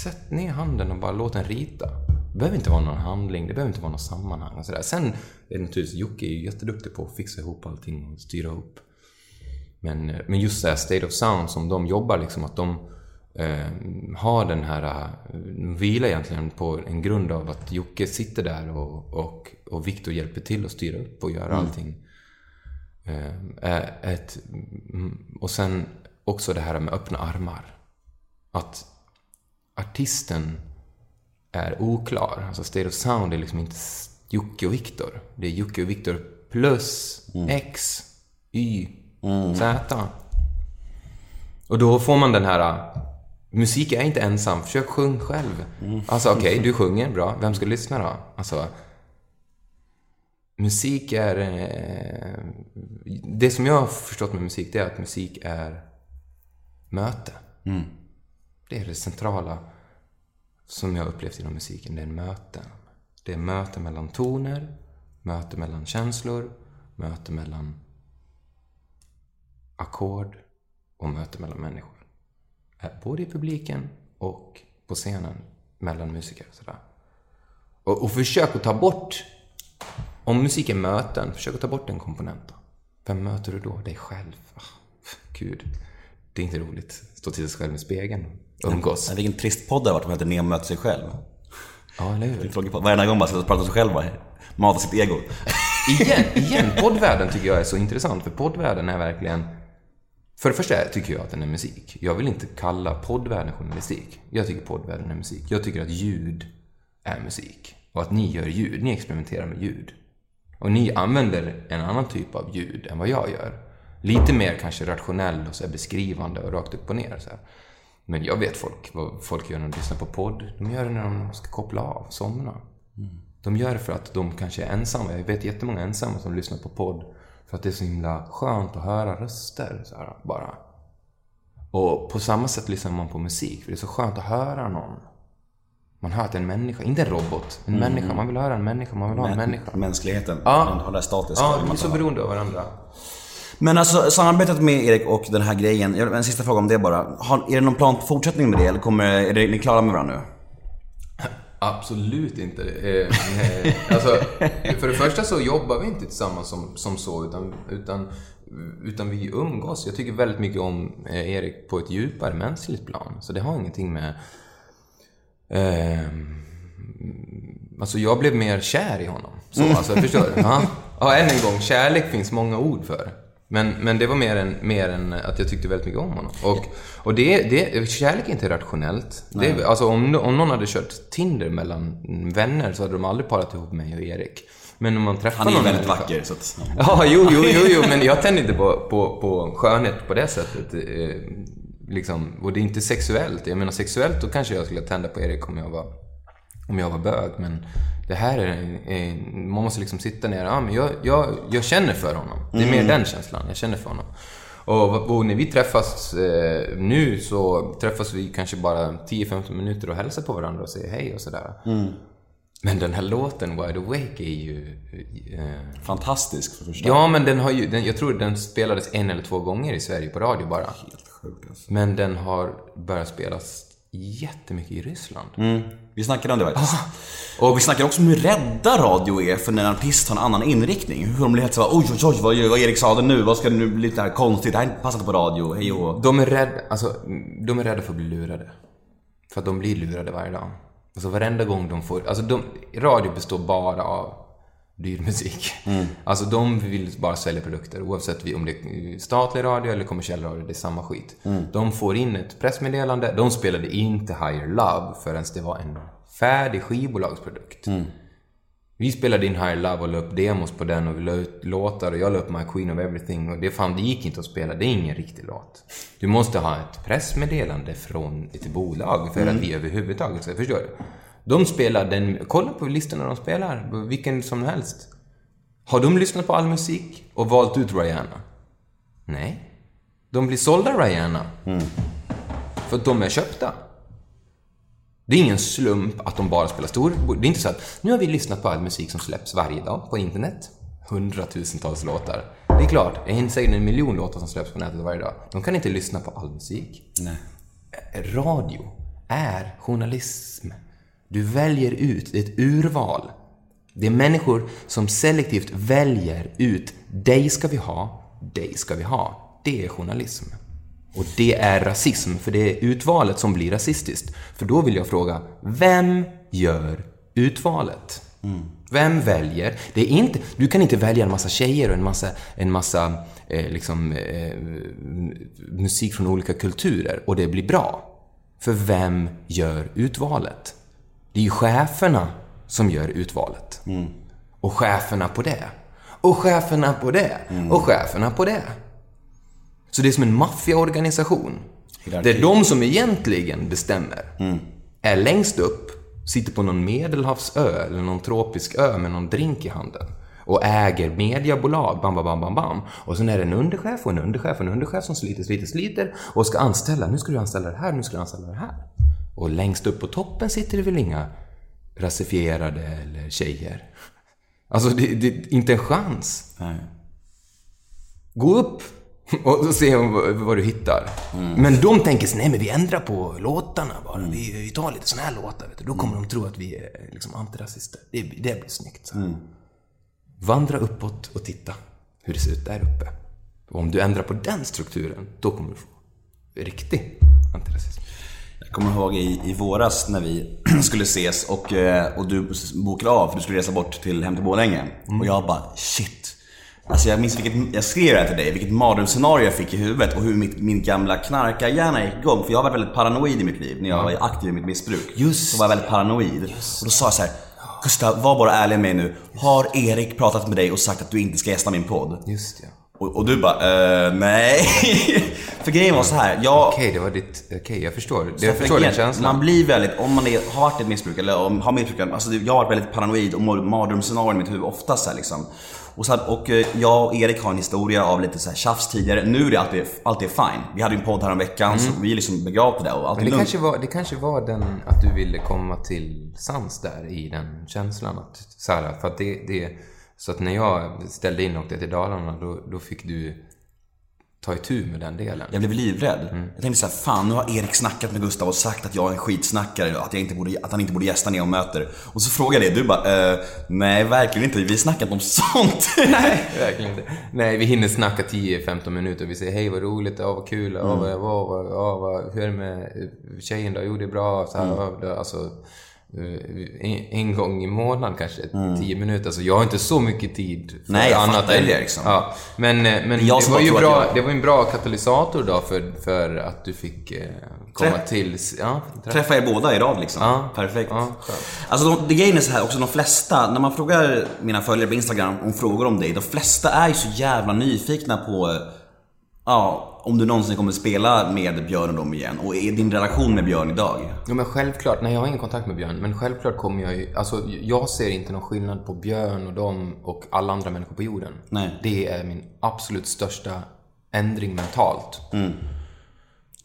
sätt ner handen och bara låt den rita. Det behöver inte vara någon handling, det behöver inte vara något sammanhang och sådär. Sen är det naturligtvis, Jocke är ju jätteduktig på att fixa ihop allting och styra ihop. Men, eh, men just det här State of Sound som de jobbar liksom, att de eh, har den här, eh, de vilar egentligen på en grund av att Jocke sitter där och, och, och Viktor hjälper till att styra upp och göra allting. Eh, ett, mm, och sen också det här med öppna armar. Att artisten är oklar. Alltså State of Sound är liksom inte Jocke och Viktor. Det är Jocke och Viktor plus X, Y, Z. Och då får man den här... äh, Musik är inte ensam, försök sjung själv. Alltså okej, du sjunger, bra. Vem ska lyssna då? Alltså... Musik är... Eh, det som jag har förstått med musik, det är att musik är möte. Det är det centrala som jag har upplevt inom musiken. Det är möten. Det är möte mellan toner, möte mellan känslor, möte mellan ackord och möte mellan människor. Eh, Både i publiken och på scenen mellan musiker. Sådär. Och, och försök att ta bort, om musik är möten, försök att ta bort den komponenten. Vem möter du då? Dig själv? Ah, gud, det är inte roligt. Stå till sig själv i spegeln och umgås.
Vilken trist podd det har varit om heter Nemo möter sig själv.
Ja, eller hur?
Varenda gång bara sitta och prata om sig själv bara. Mata sitt ego.
igen, igen, poddvärlden tycker jag är så intressant, för poddvärlden är verkligen... För det första tycker jag att den är musik. Jag vill inte kalla poddvärlden journalistik. Jag tycker poddvärlden är musik. Jag tycker att ljud är musik. Och att ni gör ljud, ni experimenterar med ljud. Och ni använder en annan typ av ljud än vad jag gör. Lite mer kanske rationell och så beskrivande och rakt upp och ner. Så här. Men jag vet folk, vad folk gör när de lyssnar på podd. De gör det när de ska koppla av, somna. De gör det för att de kanske är ensamma. Jag vet jättemånga ensamma som lyssnar på podd för att det är så himla skönt att höra röster så här, bara. Och på samma sätt lyssnar man på musik, för det är så skönt att höra någon. Man hör att det är en människa, inte en robot. En människa. Man vill höra en människa, man vill ha en människa.
Mänskligheten.
Ja.
Den håller status.
Ja,
vill
vi
man
är så beroende av varandra.
Men alltså samarbetet med Erik och den här grejen. jag- En sista fråga om det bara. Har, är det någon plan på fortsättning med det eller kommer, är det, är ni klara med varandra nu?
Absolut inte. Eh, eh, alltså, för det första så jobbar vi inte tillsammans som, som så, utan, utan, utan vi umgås. Jag tycker väldigt mycket om eh, Erik på ett djupare mänskligt plan. Så det har ingenting med... Eh, alltså jag blev mer kär i honom. Så, alltså, förstår du? Ja. ja, än en gång. Kärlek finns många ord för. Men, men det var mer än, mer än att jag tyckte väldigt mycket om honom. Och, och det, det, kärlek är inte rationellt. Det, alltså om, om någon hade kört Tinder mellan vänner så hade de aldrig parat ihop mig och Erik. Men om man träffar
Han är
någon
väldigt
människa-
vacker så att...
Ja, jo, jo, jo, jo, men jag tänder inte på, på, på skönhet på det sättet. Eh, liksom, och det är inte sexuellt. Jag menar sexuellt, då kanske jag skulle tända på Erik om jag var, om jag var bög. Men det här är, en- man måste liksom sitta ner. Ja, men jag, jag, jag känner för honom. Det är mer den känslan. Jag känner för honom. Och, och när vi träffas eh, nu så träffas vi kanske bara 10-15 minuter och hälsar på varandra och säger hej och sådär. Men den här låten, Wide Awake, är ju... Eh,
Fantastisk för första.
Ja, men den har ju, den, jag tror den spelades en eller två gånger i Sverige på radio bara.
Helt sjukt alltså.
Men den har börjat spelas jättemycket i Ryssland.
Mm. Vi snackade om det faktiskt. Och vi snackade också om hur rädda radio är för när en artist har en annan inriktning. Hur de blir helt såhär oj oj oj vad, vad Erik sa det nu, vad ska det nu bli lite här konstigt, det här passar inte på radio, hej och
De är rädda, alltså, de är rädda för att bli lurade. För att de blir lurade varje dag. Alltså varenda gång de får, alltså de, radio består bara av dyr musik. Alltså de vill bara sälja produkter oavsett om det är statlig radio eller kommersiell radio, det är samma skit. De får in ett pressmeddelande, de spelade inte Higher Love förrän det var en färdig skivbolagsprodukt. Vi spelade in Higher Love och la upp demos på den och vi la ut låtar och jag la upp My Queen of Everything och det fan, det gick inte att spela. Det är ingen riktig låt. Du måste ha ett pressmeddelande från ett bolag för att vi överhuvudtaget ska, förstår du? De spelar den, kolla på listorna de spelar, vilken som helst. Har de lyssnat på all musik och valt ut Rihanna? Nej. De blir sålda Rihanna. För att de är köpta. Det är ingen slump att de bara spelar stor. Det är inte så att nu har vi lyssnat på all musik som släpps varje dag på internet. Hundratusentals låtar. Det är klart, det är säkert en miljon låtar som släpps på nätet varje dag. De kan inte lyssna på all musik.
Nej.
Radio är journalism. Du väljer ut, det är ett urval. Det är människor som selektivt väljer ut, dig ska vi ha, dig ska vi ha. Det är journalism. Och det är rasism, för det är utvalet som blir rasistiskt. För då vill jag fråga, vem gör utvalet? Vem väljer? Det är inte, du kan inte välja en massa tjejer och en massa, en massa eh, liksom, eh, musik från olika kulturer och det blir bra. För vem gör utvalet? Det är ju cheferna som gör utvalet. Och cheferna på det. Och cheferna på det. Och cheferna på det. Så det är som en maffiaorganisation.
Hierarki.
Där de som egentligen bestämmer är längst upp, sitter på någon medelhavsö eller någon tropisk ö med någon drink i handen och äger mediebolag, bam, bam, bam, bam, bam. Och sen är det en underchef och en underchef och en underchef som sliter, sliter, sliter och ska anställa. Nu ska du anställa det här, nu ska du anställa det här. Och längst upp på toppen sitter det väl inga rasifierade eller tjejer. Alltså, det, det inte en chans.
Nej.
Gå upp och se vad du hittar. Men de tänker sig, nej men vi ändrar på låtarna bara. Vi, vi tar lite såna här låtar, vet du. Då kommer de tro att vi är liksom antirasister. Det, det blir snyggt. Så. Vandra uppåt och titta hur det ser ut där uppe. Och om du ändrar på den strukturen, då kommer du få riktig antirasism.
Kommer ihåg i, i våras när vi skulle ses och, eh, och du bokade av för du skulle resa bort till hem till Borlänge. Och jag bara shit. Alltså jag minns vilket, jag skrev det här till dig, vilket mardrömsscenario jag fick i huvudet och hur mitt, min gamla knarkarhjärna gick igång. För jag varit väldigt paranoid i mitt liv när jag var aktiv i mitt missbruk.
Just
Så var jag väldigt paranoid. Och då sa jag så här. Gustav, var bara ärlig med mig nu. Har Erik pratat med dig och sagt att du inte ska gästa min podd?
Just ja.
Och, och du bara, eh, nej. För grejen var så här. Jag,
Okej, det var ditt... Okej, jag förstår.
Så
jag
för
förstår din
grejen-
känsla.
Man blir väldigt, om man är, har varit ett missbruk eller om, har missbruk, alltså det- jag har varit väldigt paranoid och mardrömsscenarion i mitt huvud oftast så här, liksom. Och, så här, och eh, jag och Erik har en historia av lite så här tjafs tidigare. Nu är det alltid, alltid fine. Vi hade ju en podd här om veckan så vi är liksom begravt det och allt är
Mm. Men det
lugnt.
kanske, var, det kanske var den att du ville komma till sans där i den känslan. Att, så, här, för att det, det, så att när jag ställde in och åkte till Dalarna, då, då fick du ta itu med den delen.
Jag blev livrädd.
Mm.
Jag tänkte så här, fan nu har Erik snackat med Gustav och sagt att jag är en skitsnackare att, jag inte borde, att han inte borde gästa när jag möter. Och så frågade jag dig, du bara, eh, nej verkligen inte, vi snackat inte om sånt.
Nej, verkligen inte. Nej, vi hinner snacka 10-15 minuter. Vi säger hej vad roligt, ja vad kul, ja vad, vad, vad, ja, vad, hur är det med tjejen då? Jo det är bra. Så här, det- alltså, en, en gång i månaden kanske, 10 minuter. Så jag har inte så mycket tid för
Nej, jag
annat än-
det, liksom.
Ja, men men
jag
det var ju bra,
jag-
det var en bra katalysator då för, för att du fick eh, komma
Träff-
till... Ja, träff.
Träffa er båda i rad liksom.
Ja.
Perfekt.
Ja,
alltså de, det grejen är så här också, de flesta, när man frågar mina följare på Instagram om frågor om dig, de flesta är ju så jävla nyfikna på eh, Ja, om du någonsin kommer spela med Björn och dem igen och är din relation med Björn idag?
Ja men självklart, nej jag har ingen kontakt med Björn, men självklart kommer jag ju, alltså jag ser inte någon skillnad på Björn och dem och alla andra människor på jorden.
Nej.
Det är min absolut största ändring mentalt.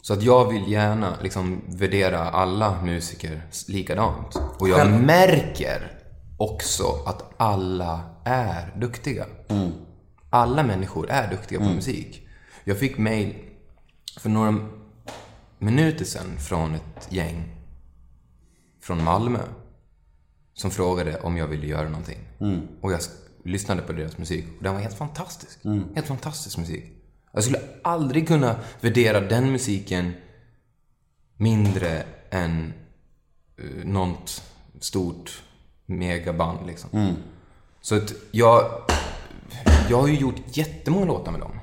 Så att jag vill gärna liksom värdera alla musiker likadant. Och jag märker också att alla är duktiga. Alla människor är duktiga på musik. Jag fick mail för några minuter sedan från ett gäng från Malmö som frågade om jag ville göra någonting. Och jag lyssnade på deras musik och den var helt fantastisk. Helt fantastisk musik. Jag skulle aldrig kunna värdera den musiken mindre än uh, något stort megaband liksom. Så att jag, jag har ju gjort jättemånga låtar med dem.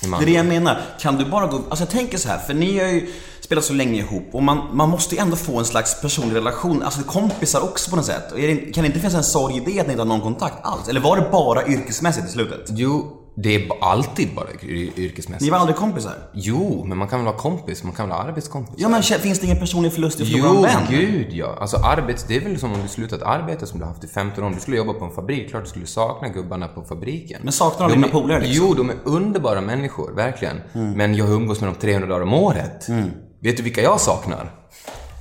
Det är det jag menar. Kan du bara gå... Alltså jag tänker så här, för ni har ju spelat så länge ihop och man, man måste ju ändå få en slags personlig relation, alltså kompisar också på något sätt. Det, kan det inte finnas en sorg i det att ni inte har någon kontakt alls? Eller var det bara yrkesmässigt i slutet?
Jo, det är alltid bara yr- yrkesmässigt.
Ni var aldrig kompisar?
Jo, men man kan väl vara kompis, man kan väl vara arbetskompis?
Ja men finns det ingen personlig förlust i att förlora en
Jo,
vän?
gud ja. Alltså arbets... Det är väl som om du slutat arbeta som du har haft i 15 år. Du skulle jobba på en fabrik. Klart du skulle sakna gubbarna på fabriken.
Men saknar
De
dina polare, liksom? Mm.
Jo, de är underbara människor, verkligen. Men jag umgås med dem 300 dagar om året. Vet du vilka jag saknar?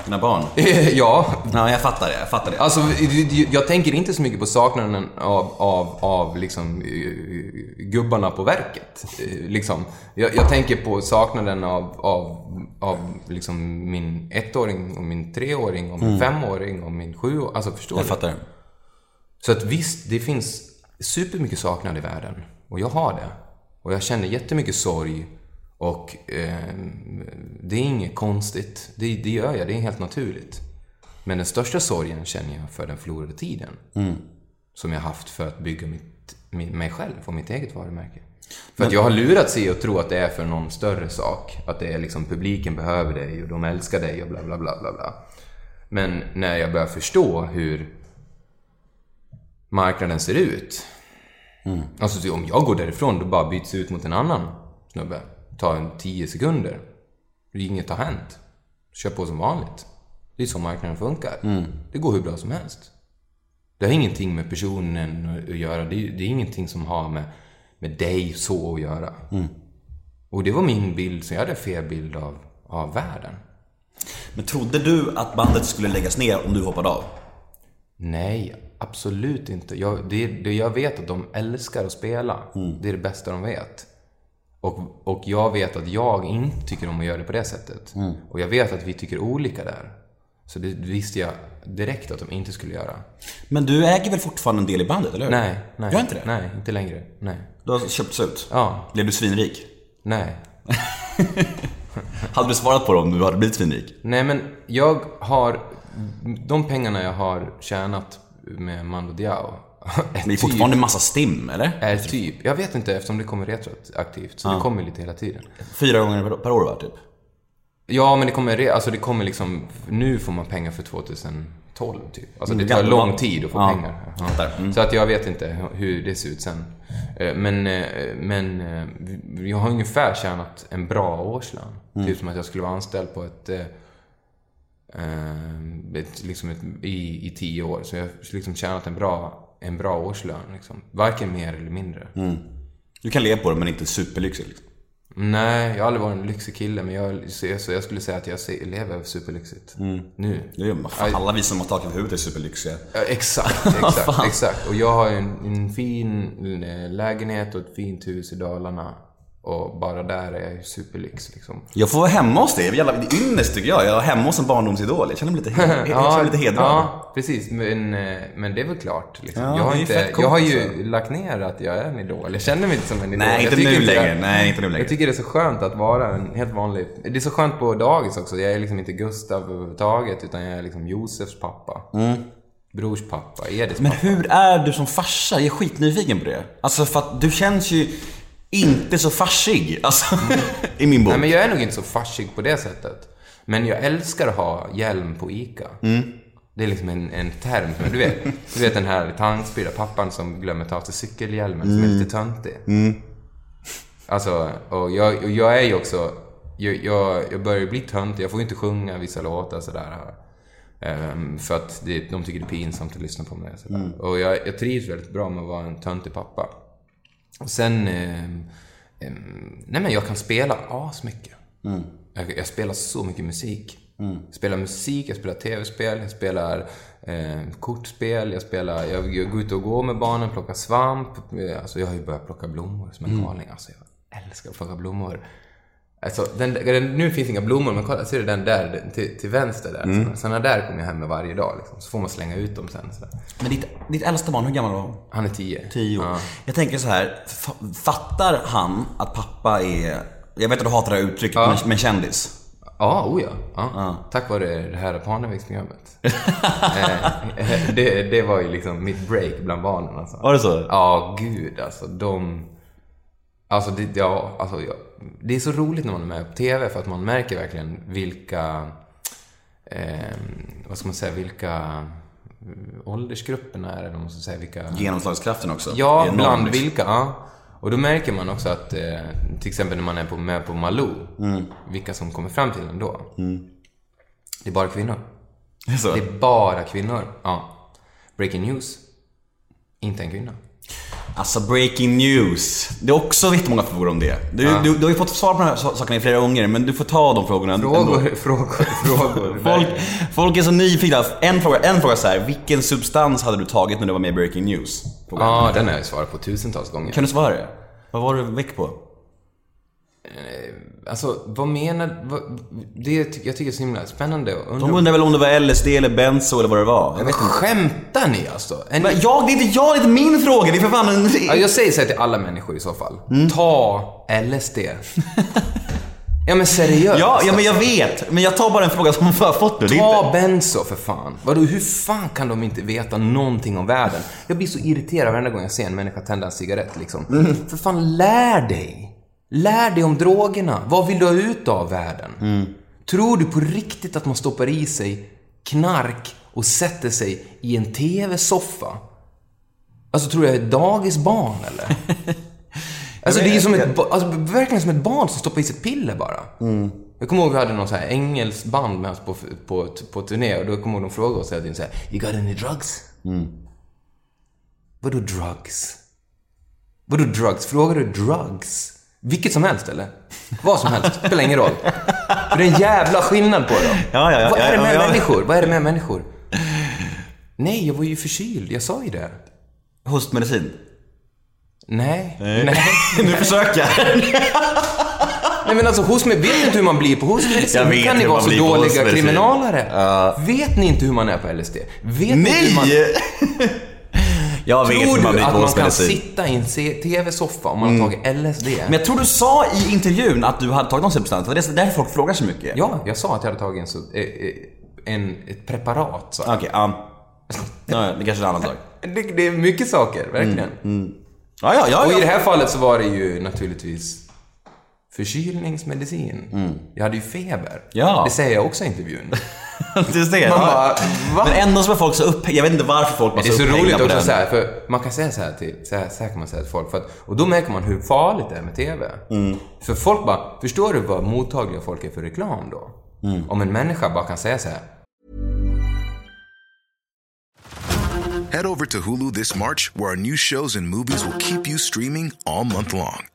Dina barn?
ja,
Ja, jag fattar det. Jag fattar det.
Alltså, jag tänker inte så mycket på saknaden av, av, av liksom, eh, gubbarna på verket. Eh, Liksom. Jag, jag tänker på saknaden av, av, av liksom min ettåring och min treåring och min femåring och min sjuåring. Alltså, förstår
Jag
du?
fattar.
Så att visst, det finns supermycket saknad i världen. Och jag har det. Och jag känner jättemycket sorg. Och eh, det är inget konstigt. Det, det gör jag, det är helt naturligt. Men den största sorgen känner jag för den förlorade tiden. Som jag haft för att bygga mitt, mig själv och mitt eget varumärke. För att jag har lurat sig att tro att det är för någon större sak. Att det är liksom publiken behöver dig och de älskar dig och bla bla bla bla bla. Men när jag börjar förstå hur marknaden ser ut. Alltså så om jag går därifrån, då bara byts ut mot en annan snubbe. Tar en 10 sekunder. Inget har hänt. Kör på som vanligt. Det är så marknaden funkar. Det går hur bra som helst. Det har ingenting med personen att göra. Det är, det är ingenting som har med, med dig så att göra. Och det var min bild, så jag hade fel bild av, av världen.
Men trodde du att bandet skulle läggas ner om du hoppade av?
Nej, absolut inte. Jag, det, det, jag vet att de älskar att spela. Det är det bästa de vet. Och, och jag vet att jag inte tycker om att göra det på det sättet. Och jag vet att vi tycker olika där. Så det visste jag direkt att de inte skulle göra.
Men du äger väl fortfarande en del i bandet, eller hur?
Nej, nej.
Gör inte det?
Nej, inte längre. Nej.
Du har köpts ut?
Ja,
Blev du svinrik?
nej.
Hade du svarat på det om du hade blivit svinrik?
Nej, men jag har... De pengarna jag har tjänat med Mando Diao,
Det är fortfarande massa stim, eller?
Är typ, jag vet inte eftersom det kommer retroaktivt, så det kommer lite hela tiden.
Fyra gånger per- år, va? Typ.
Ja, men det kommer, alltså det kommer liksom, nu får man pengar för 2012 typ. Alltså det
Mm,
tar
ja,
lång
ja.
tid att få
Ja,
pengar. Ja.
Mm.
Så att jag vet inte hur det ser ut sen. Eh, Men, eh, men eh, jag har ungefär tjänat en bra årslön.
Mm.
Typ som att jag skulle vara anställd på ett, eh, eh, ett, liksom ett, i, i tio år. Så jag har liksom tjänat en bra, en bra årslön. Liksom. Varken mer eller mindre.
Mm. Du kan leva på det, men inte superlyxigt. Liksom.
Nej, jag har aldrig varit en lyxig kille, men jag, så jag, så jag skulle säga att jag lever superlyxigt. Nu.
Det är, ju- fan, alla vi som har tak över huvudet är superlyxiga.
Ja, exakt, exakt, exakt. Och jag har en, en fin eh, lägenhet och ett fint hus i Dalarna. Och bara där är jag ju superlyx liksom.
Jag får vara hemma hos dig. Det är ynnest tycker jag. Jag är hemma hos en barndomsidol. Jag känner mig lite, känner mig lite hedrad.
Ja, precis. Men, eh, men det är väl klart. Liksom.
Ja,
jag, har inte, jag har ju
alltså.
lagt ner att jag är en idol. Jag känner mig inte som en idol.
Nej, inte nu längre.
Jag,
Nej, inte nu längre.
Jag tycker det är så skönt att vara en helt vanlig... Det är så skönt på dagis också. Jag är liksom inte Gustav överhuvudtaget, utan jag är liksom Josefs pappa. Brors pappa, Edis
Mm. Men
pappa.
hur är du som farsa? Jag är skitnyfiken på det. Alltså för att du känns ju inte så farsig. Alltså, i min bok.
Nej, men jag är nog inte så farsig på det sättet. Men jag älskar att ha hjälm på ICA. Det är liksom en, en term. Men du vet, du vet den här tankspridda pappan som glömmer ta av sig cykelhjälmen, som är lite töntig. Alltså, och jag, och jag är ju också... Jag, jag, jag börjar bli töntig. Jag får ju inte sjunga vissa låtar sådär. Ehm, för att det, de tycker det är pinsamt att lyssna på mig. Sådär. Och jag, jag trivs väldigt bra med att vara en töntig pappa. Och sen... ehm, ehm, nej men jag kan spela asmycket. Jag, jag spelar så mycket musik. Jag spelar musik, jag spelar tv-spel, jag spelar eh, kortspel, jag spelar... Jag, jag går ut och går med barnen, plockar svamp. Eh, Alltså jag har ju börjat plocka blommor som en galning. Alltså jag älskar att plocka blommor. Alltså, den, den, nu finns inga blommor, men kolla, ser du den där till, till vänster där? Mm. Sådana där kommer jag hem med varje dag. Liksom. Så får man slänga ut dem sen. Sådär.
Men ditt, ditt äldsta barn, hur gammal var han?
Han är tio.
Tio.
Ja.
Jag tänker så här. fa- Fattar han att pappa är... Jag vet att du hatar det här uttrycket,
Ja.
men, men kändis.
Ja, oh ja. ja. Tack vare det här Parneviksprogrammet. eh, det, det var ju liksom mitt break bland barnen alltså.
Var det så?
Ja, gud alltså. De... Alltså, det, ja, alltså jag, det är så roligt när man är med på TV för att man märker verkligen vilka... Eh, vad ska man säga? Vilka mm, åldersgrupperna är, eller man ska säga. Vilka...
Genomslagskraften också.
Ja, bland
liksom.
vilka. Ja. Och då märker man också att, eh, till exempel när man är på, med på Malou,
Mm.
vilka som kommer fram till en då. Det är bara kvinnor.
Det är.
Det är bara kvinnor. Ja. Breaking news. Inte en kvinna.
Alltså breaking news. Det är också jättemånga frågor om det. Du, du, du har ju fått svar på de här sakerna flera gånger, men du får ta de frågorna ändå.
Frågor, frågor, frågor.
Folk, folk är så nyfikna. En fråga, en fråga så här. vilken substans hade du tagit när du var med i Breaking News?
Ja, den har jag svarat på tusentals gånger.
Kan du svara det? Vad var du väck på?
Alltså, vad menar... Vad, det ty- jag tycker är så himla spännande. undrar-
De undrar väl om det var LSD eller benzo eller vad det var? Jag vet inte.
Skämtar ni alltså? En,
Men jag, det är inte jag, det är inte min fråga. Det är för fan en...
Ja, jag säger så här till alla människor i så fall.
Mm.
Ta LSD. ja men seriöst.
Ja, ja, men jag vet. Men jag tar bara en fråga som jag har fått nu. Är
Ta benzo för fan. Vadå, hur fan kan de inte veta någonting om världen? Jag blir så irriterad varenda gång jag ser en människa tända en cigarett liksom.
Mm.
För fan, lär dig. Lär dig om drogerna. Vad vill du ha ut av världen?
Mm.
Tror du på riktigt att man stoppar i sig knark och sätter sig i en TV-soffa? Alltså, tror jag är ett dagisbarn eller? Alltså det är som ett, alltså, verkligen som ett barn som stoppar i sig ett piller bara. Jag kommer ihåg vi hade någon så här engelskt band med oss på, på, på turné och då kommer jag ihåg de frågade oss hela tiden så här, You got any drugs? Vadå drugs? Vadå drugs? Frågar du drugs? Vilket som helst eller? Vad som helst, spelar ingen roll. För det är en jävla skillnad på dem.
Ja, ja, ja,
Vad är det med människor? Vad är det med människor? Nej, jag var ju förkyld. Jag sa ju det.
Hostmedicin?
Nej. Nej.
nu försöker jag.
Nej men alltså hostmedicin, vet ni inte hur man blir på hostmedicin?
Jag
Hur
vet
kan ni vara så dåliga kriminalare? Vet ni inte hur man är på LSD? Vet ni hur man...
Jag vet
Tror
man
du att man kan sitta i en TV-soffa om man
Mm.
har tagit LSD?
Men jag tror du sa i intervjun att du hade tagit någon substans. Det är därför folk frågar så mycket.
Ja, jag sa att jag hade tagit en, eh, eh, en, ett preparat.
Okej, ja. Ja, det kanske är en annan sak.
det, det är mycket saker, verkligen.
Ja, ja, ja.
Och i det här fallet så var det ju naturligtvis förkylningsmedicin. Jag hade ju feber.
Ja.
Det säger jag också i intervjun.
det ser
Man
jag.
bara, va?
Men ändå så var folk så upp... Jag vet inte varför folk var
Det är så roligt också så här, för man kan säga så här till, så här, så här kan man säga till folk, för att, och då märker man hur farligt det är med TV. För folk bara, förstår du vad mottagliga folk är för reklam då? Om en människa bara kan säga så här,
Head over to Hulu this March, where our new shows and movies will keep you streaming all month long.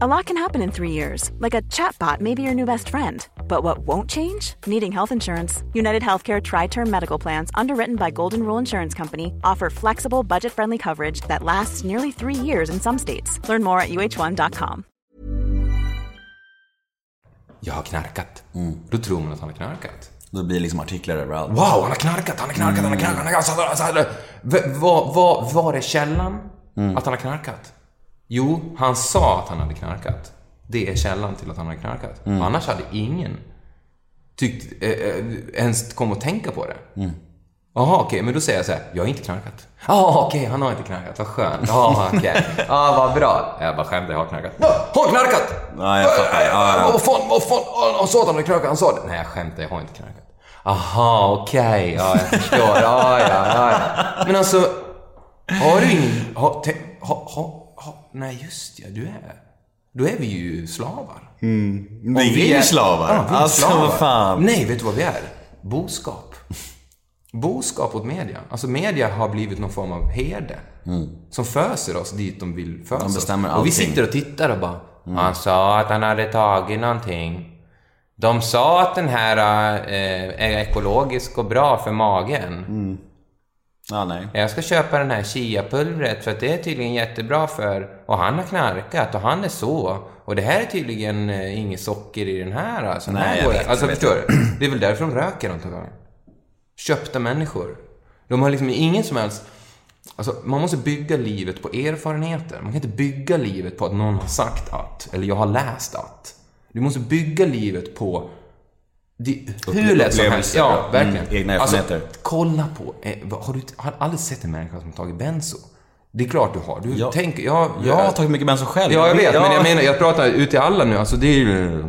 A lot can happen in three years, like a chatbot may be your new best friend. But what won't change? Needing health insurance. United Healthcare Tri Term Medical Plans, underwritten by Golden Rule Insurance Company, offer flexible, budget friendly coverage that lasts nearly three years in some states. Learn more at uh1.com.
jag har knarkat. Då tror man att han har knarkat.
Då blir det liksom artiklar överallt.
Wow, han har knarkat, han har knarkat, han har knarkat, han har knarkat. Alltså, alltså, v- vad, vad, var är källan att han har knarkat? Jo, han sa att han hade knarkat. Det är källan till att han har knarkat. Annars hade ingen tyckt, eh, eh, ens kom att tänka på det. Jaha, okej, men då säger jag så här, jag har inte knarkat. Ja, okej, han har inte knarkat, vad skönt. Ja, okej. Ja, vad bra. Jag bara skämtar, jag har knarkat. Har han knarkat?
Ja, jag fattar. Ja, ja.
Vad fan, vad fan, han sa att han hade knarkat, han sa det. Nej, jag skämtar, jag har inte knarkat. Aha, okej, ja, jag förstår. Ja, ja, ja. Men alltså, har du ingen... Har, te, ha, ha, ha, nej, just ja, du är... Då är vi ju slavar.
Men vi är ju slavar.
Ja, vi är
alltså,
slavar.
fan.
Nej, vet du vad vi är? Boskap. Boskap åt media. Alltså media har blivit någon form av herde. Som föser oss dit de vill fösa
De
oss. Och vi
allting.
sitter och tittar och bara... Han sa att han hade tagit någonting. De sa att den här eh, är ekologisk och bra för magen.
Ja, nej.
Jag ska köpa den här chiapulvret för att det är tydligen jättebra för... Och han har knarkat och han är så. Och det här är tydligen eh, inget socker i den här. Alltså,
Nej,
här
jag vet.
Alltså
jag vet.
förstår du? Det är väl därför de röker antagligen. Köpta människor. De har liksom ingen som helst... Alltså, man måste bygga livet på erfarenheter. Man kan inte bygga livet på att någon har sagt att, eller jag har läst att. Du måste bygga livet på det, hur lätt som helst. Ja,
ja.
verkligen.
Mm, egna erfarenheter.
Alltså, kolla på... Eh, vad- har du har aldrig sett en människa som har tagit benzo? Det är klart du har. Du
Ja.
tänker... Ja,
Jag har tagit mycket benzo själv.
Ja, jag vet.
Ja.
Men jag menar, jag pratar ut till alla nu. Alltså, det är ju...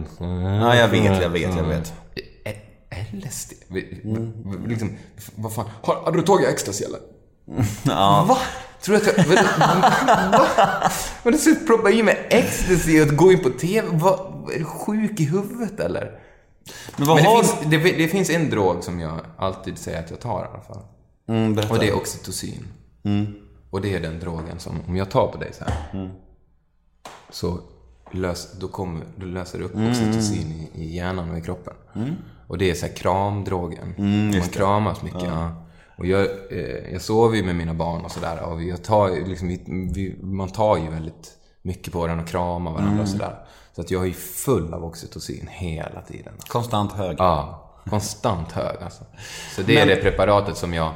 Ja, jag vet, jag vet, jag vet.
Eh, LSD? Liksom, vad fan? Har, har du tagit ecstasy eller?
Ja.
Va? Tror du att jag... Va? Men du proppa i mig ecstasy och gå in på TV? Va? Är du sjuk i huvudet eller?
Men vad
Men det
har...
finns, det, det finns en drog som jag alltid säger att jag tar i alla fall.
Mm.
Och det är oxytocin. Och det är den drogen som, om jag tar på dig så här. Så lös, då, kommer, då löser det upp oxytocin i, i hjärnan och i kroppen. Och det är så här kramdrogen. Man kramas mycket. Ja. Och jag, eh, jag sover ju med mina barn och sådär. Och jag tar, liksom, vi, vi, man tar ju väldigt mycket på den och kramar varandra och sådär. Så att jag är full av oxytocin hela tiden.
Konstant hög.
Ja, konstant hög alltså. Så det är det preparatet som jag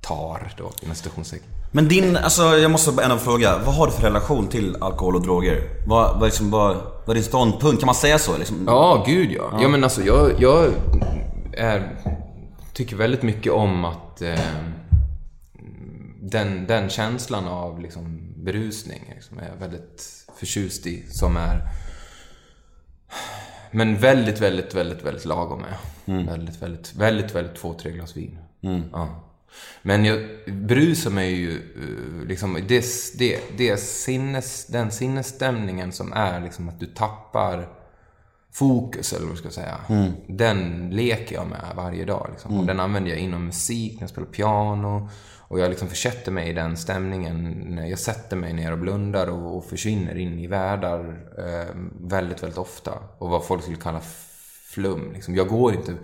tar då, inom citationstecken.
Men din, alltså jag måste ändå fråga. Vad har du för relation till alkohol och droger? Vad, vad, liksom, vad, vad är din ståndpunkt? Kan man säga så? Liksom?
Ja, gud ja. Ja, men alltså jag, jag är, tycker väldigt mycket om att eh, den, den känslan av liksom, berusning liksom, är jag väldigt förtjust i. Som är men väldigt, väldigt, väldigt, väldigt lagom är jag. Väldigt, väldigt, väldigt, väldigt två, tre glas vin. Ja. Men jag brusar mig ju eh, liksom, det, det, det sinnes, den sinnesstämningen som är liksom att du tappar fokus, eller vad jag ska säga. Den leker jag med varje dag. Liksom. Och den använder jag inom musik, när jag spelar piano. Och jag liksom försätter mig i den stämningen jag sätter mig ner och blundar och, och försvinner in i världar eh, väldigt, väldigt ofta. Och vad folk skulle kalla flum. Liksom. Jag går inte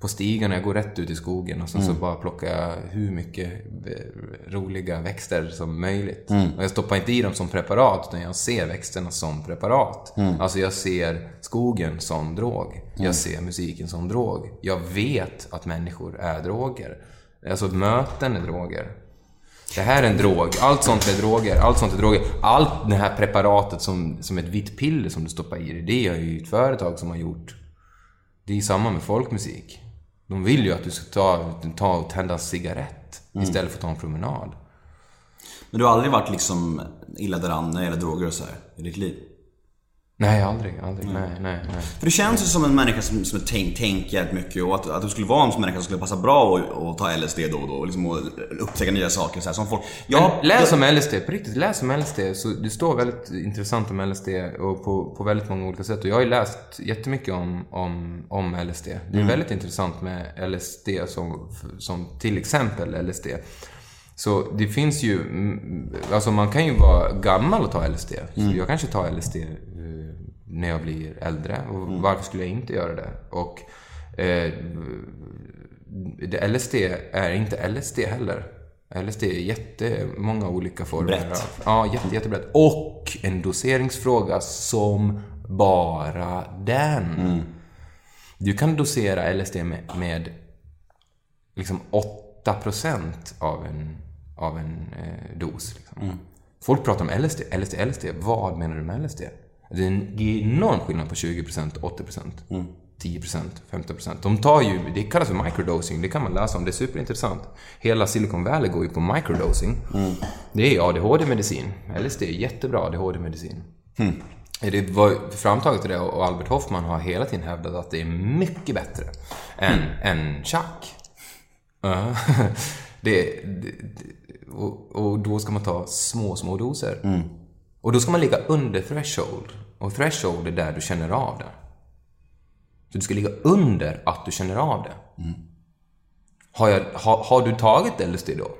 på stigarna, jag går rätt ut i skogen och så, så bara plockar jag hur mycket eh, roliga växter som möjligt. Och jag stoppar inte i dem som preparat, utan jag ser växterna som preparat. Alltså jag ser skogen som drog. Jag ser musiken som drog. Jag vet att människor är droger. Alltså möten är droger. Det här är en drog. Allt sånt är droger. Allt sånt är droger. Allt det här preparatet som, som ett vitt piller som du stoppar i dig, det är ju ett företag som har gjort. Det är samma med folkmusik. De vill ju att du ska ta, ta och tända en cigarett istället för att ta en promenad.
Men du har aldrig varit liksom illa däran när det gäller droger och så här i ditt liv?
Nej, aldrig. aldrig. Nej, nej, nej.
För du känns ju som en människa som, som tänk, tänker jävligt mycket och att, att du skulle vara en sån människa som skulle passa bra att att ta LSD då och då och, liksom, och upptäcka nya saker så här, som folk...
Ja,
Jag,
läs om LSD, på riktigt, läs om LSD. Så det står väldigt intressant om LSD och på, på väldigt många olika sätt. Och jag har ju läst jättemycket om, om, om LSD. Det är väldigt intressant med LSD som, som till exempel LSD. Så det finns ju, mm, alltså man kan ju vara gammal och ta LSD. Så jag kanske tar LSD eh, när jag blir äldre. Och varför skulle jag inte göra det? Och eh, LSD är inte LSD heller. LSD är jättemånga olika former.
Brett.
Av, ja, jätte, jättebrett. Och en doseringsfråga som bara den. Du kan dosera LSD med, med liksom 8% av en, av en eh, dos. Liksom. Folk pratar om LSD, LSD, LSD. Vad menar du med LSD? Det är en enorm skillnad på 20%, 80%, 10%, 15%. De tar ju, det kallas för microdosing, det kan man läsa om, det är superintressant. Hela Silicon Valley går ju på microdosing. Det är ADHD-medicin. LSD är jättebra ADHD-medicin. Det var framtaget till det och Albert Hoffman har hela tiden hävdat att det är mycket bättre än, än chack. Ja. det, det, och, och då ska man ta små, små doser. Och då ska man ligga under threshold. Och threshold är där du känner av det. Så du ska ligga under att du känner av det. Har, jag, har, har du tagit LSD då?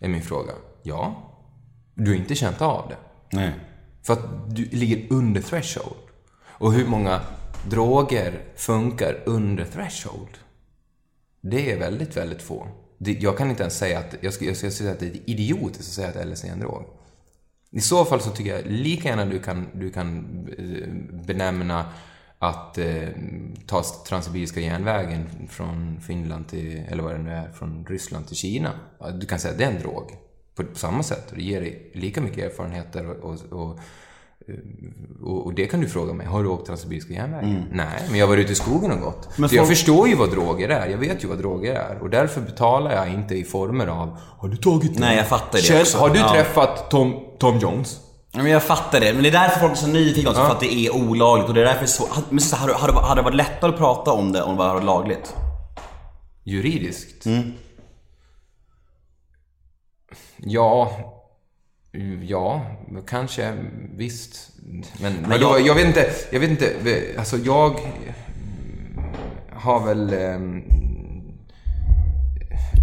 Är min fråga. Ja. Du har inte känt av det.
Nej.
För att du ligger under threshold. Och hur många droger funkar under threshold? Det är väldigt, väldigt få. Det, jag kan inte ens säga att, jag skulle jag säga att det är idiotiskt att säga att LSD är en drog. I så fall så tycker jag lika gärna du kan, du kan eh, benämna att eh, ta Transsibiriska järnvägen från Finland till, eller vad det nu är, från Ryssland till Kina. Du kan säga att det är en drog. På, på samma sätt. Och Det ger dig lika mycket erfarenheter och, och, och och, och det kan du fråga mig. Har du åkt Transsibiriska järnvägen? Nej, men jag var ute i skogen och gått.
Men
Så jag
folk-
förstår ju vad droger är. Jag vet ju vad droger är. Och därför betalar jag inte i former av Har du tagit det?
Nej, jag fattar det
Kjell,
också.
Har du
Ja.
träffat Tom, Tom Jones?
Ja, Men jag fattar det, men det är därför folk är så nyfikna också, för att det är olagligt och det är därför så... Men så, hade, hade, hade det varit lättare att prata om det om det var lagligt?
Juridiskt? Ja, ja, kanske visst. Men, men
jag-
jag, vet inte, jag vet inte, alltså jag har väl... ehm,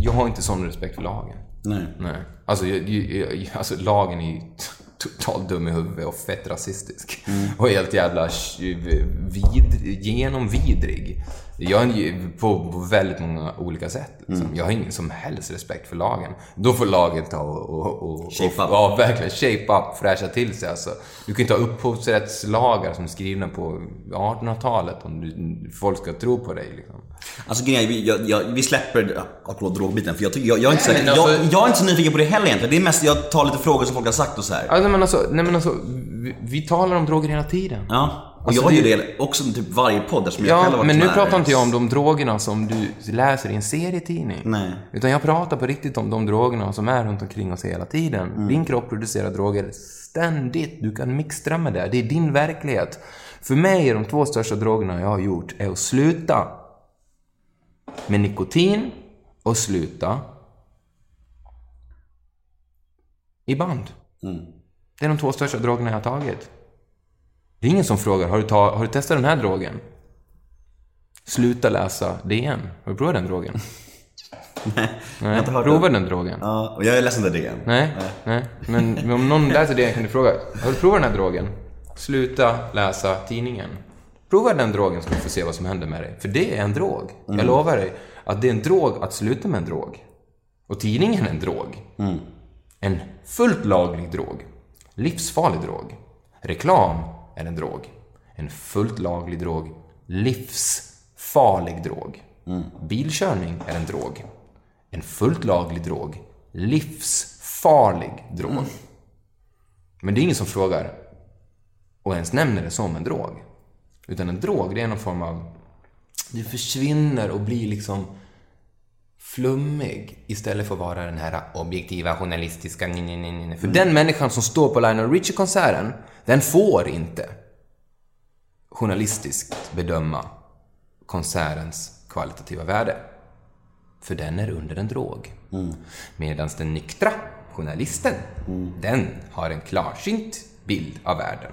Jag har inte sån respekt för lagen.
Nej.
Nej. Alltså, jag, jag, alltså lagen är ju totalt dum i huvudet och fett rasistisk. Och helt jävla vid, genomvidrig. Jag är på, på väldigt många olika sätt. Liksom. Jag har ingen som helst respekt för lagen. Då får lagen ta och... och, och
Shape
och,
up.
Ja, verkligen. Shape up, fräscha till sig. Alltså. Du kan inte ha upphovsrättslagar som är skrivna på 1800-talet om du, folk ska tro på dig. Liksom.
Alltså grejen vi, jag, jag, vi släpper alkohol drogbiten för jag, tycker, jag, jag, är inte så,
Nej, alltså-
jag, jag är inte så nyfiken på det heller egentligen. Det är mest, jag tar lite frågor som folk har sagt och så här.
Alltså, men alltså, nej men alltså, vi, vi talar om droger hela tiden.
Ja. Och
Alltså,
jag gör
det-
det också typ varje podd eftersom jag själv
Ja,
har
men nu pratar inte jag om de drogerna som du läser i en serietidning.
Nej.
Utan jag pratar på riktigt om de drogerna som är runt omkring oss hela tiden.
Mm.
Din kropp producerar droger ständigt. Du kan mixtra med det. Det är din verklighet. För mig är de två största drogerna jag har gjort är att sluta med nikotin och sluta i band.
Mm.
Det är de två största drogerna jag har tagit. Det är ingen som frågar, har du, ta, har du testat den här drogen? Sluta läsa DN. Har du provat den drogen?
Jag har inte hört
Prova
det.
den drogen.
Ja, och jag är ledsen för igen.
Nej, nej. Men, men om någon läser DN kan du fråga, har du provat den här drogen? Sluta läsa tidningen. Prova den drogen så du få se vad som händer med dig. För det är en drog. Jag lovar dig att det är en drog att sluta med en drog. Och tidningen är en drog. En fullt laglig drog. Livsfarlig drog. Reklam är en drog. En fullt laglig drog. Livsfarlig drog. Bilkörning är en drog. En fullt laglig drog. Livsfarlig drog. Men det är ingen som frågar och ens nämner det som en drog. Utan en drog, det är någon form av... Det försvinner och blir liksom flummig istället för att vara den här objektiva, journalistiska... Nej, nej, nej, nej. För den människan som står på Lionel Richie-konserten, den får inte journalistiskt bedöma konsertens kvalitativa värde. För den är under en drog. Medan den nyktra journalisten, den har en klarsynt bild av världen.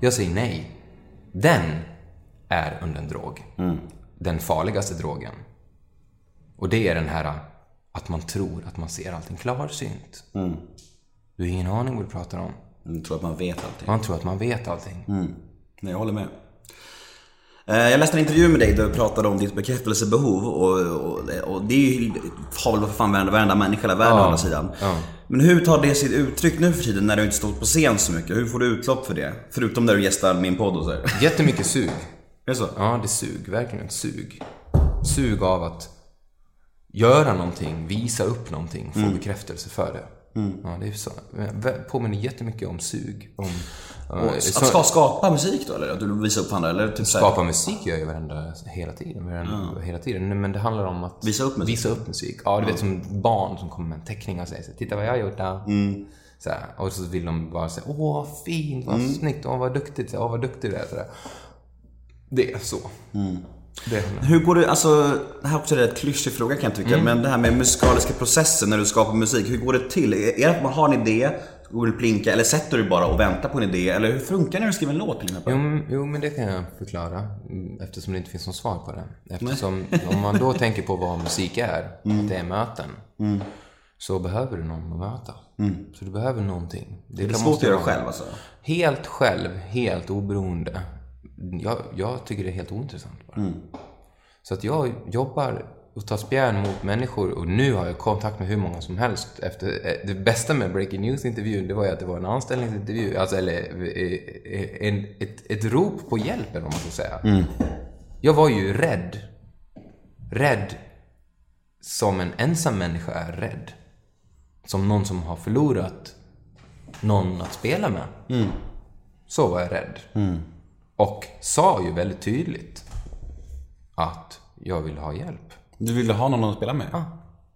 Jag säger nej. Den är under en drog. Den farligaste drogen. Och det är den här att man tror att man ser allting klarsynt. Du har ingen aning vad du pratar om.
Jag tror att man vet allting.
Man tror att man vet allting.
Nej, jag håller med. Eh, Jag läste en intervju med dig där du pratade om ditt bekräftelsebehov och, och, och det är ju, har väl för fan varenda, varenda människa i hela världen å andra sidan. Men hur tar det sitt uttryck nu för tiden när du inte står på scen så mycket? Hur får du utlopp för det? Förutom när du gästar min podd och så. Är
Jättemycket sug.
det så?
Ja, det är sug. Verkligen sug. Sug av att göra någonting, visa upp någonting, få bekräftelse för det. Ja, det är så. Påminner jättemycket om sug. Om,
Och att
så-
ska skapa musik då eller? Att du visar upp för andra? Eller typ
Skapa musik gör jag varenda, hela tiden. Varenda, hela tiden. Men det handlar om att
Visa upp musik.
Visa upp musik. Ja, du vet som barn som kommer med en teckning och säger så, Titta vad jag har gjort där.
Mm.
Så här, och så vill de bara säga Åh, vad fint, vad snyggt, åh, vad duktigt, åh, vad duktig du är. Så där. Det är så.
Mm.
Det är
Hur går det, alltså, det här är också en rätt klyschig fråga kan jag tycka, men det här med musikaliska processen när du skapar musik, hur går det till? Är det att man har en idé, går det plinka, eller sätter du bara och väntar på en idé? Eller hur funkar det när du skriver en låt till exempel?
Jo, men- jo, men det kan jag förklara. mm, Eftersom det inte finns något svar på det. Eftersom om man då tänker på vad musik är, att det är möten. Så behöver du någon att möta. Så du behöver någonting.
Det är
kan
svårt att göra själv alltså.
Helt själv, helt oberoende. Jag, jag tycker det är helt ointressant bara. Så att jag jobbar och tar spjärn mot människor och nu har jag kontakt med hur många som helst. Efter, eh, det bästa med Breaking News-intervjun, det var ju att det var en anställningsintervju. Alltså, eller eh, eh, en, ett, ett rop på hjälp, eller vad man ska säga. Jag var ju rädd. Rädd som en ensam människa är rädd. Som någon som har förlorat någon att spela med. Så var jag rädd. Och sa ju väldigt tydligt att jag vill ha hjälp.
Du ville ha någon att spela med?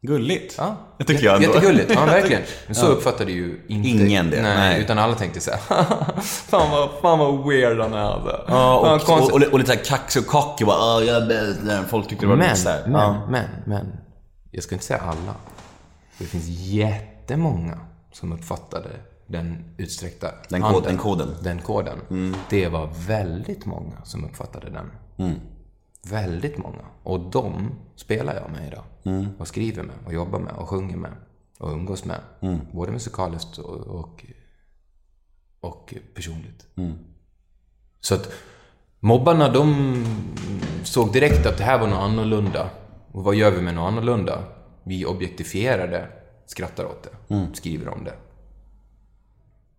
Gulligt.
Ja.
Det tycker jag ändå.
Jättegulligt, ja verkligen. Men så uppfattade ju inte...
Ingen det,
Nej,
nej.
utan alla tänkte så här, fan vad, fan vad weird han är alltså.
Ja, och,
konstigt.
och, och, och lite kaxig och cocky bara "Ah, jag är bäst. Folk tyckte det var
Men,
lite såhär.
men,
ja.
men, men. Jag ska inte säga alla. Det finns jättemånga som uppfattade den utsträckta
Den kod-
handen.
den koden.
Den koden. Det var väldigt många som uppfattade den. Väldigt många. Och de spelar jag med idag. Och skriver med, och jobbar med, och sjunger med. Och umgås med. Både musikaliskt och, och, och personligt. Så att mobbarna de såg direkt att det här var något annorlunda. Och vad gör vi med något annorlunda? Vi objektifierar det, skrattar åt det, skriver om det.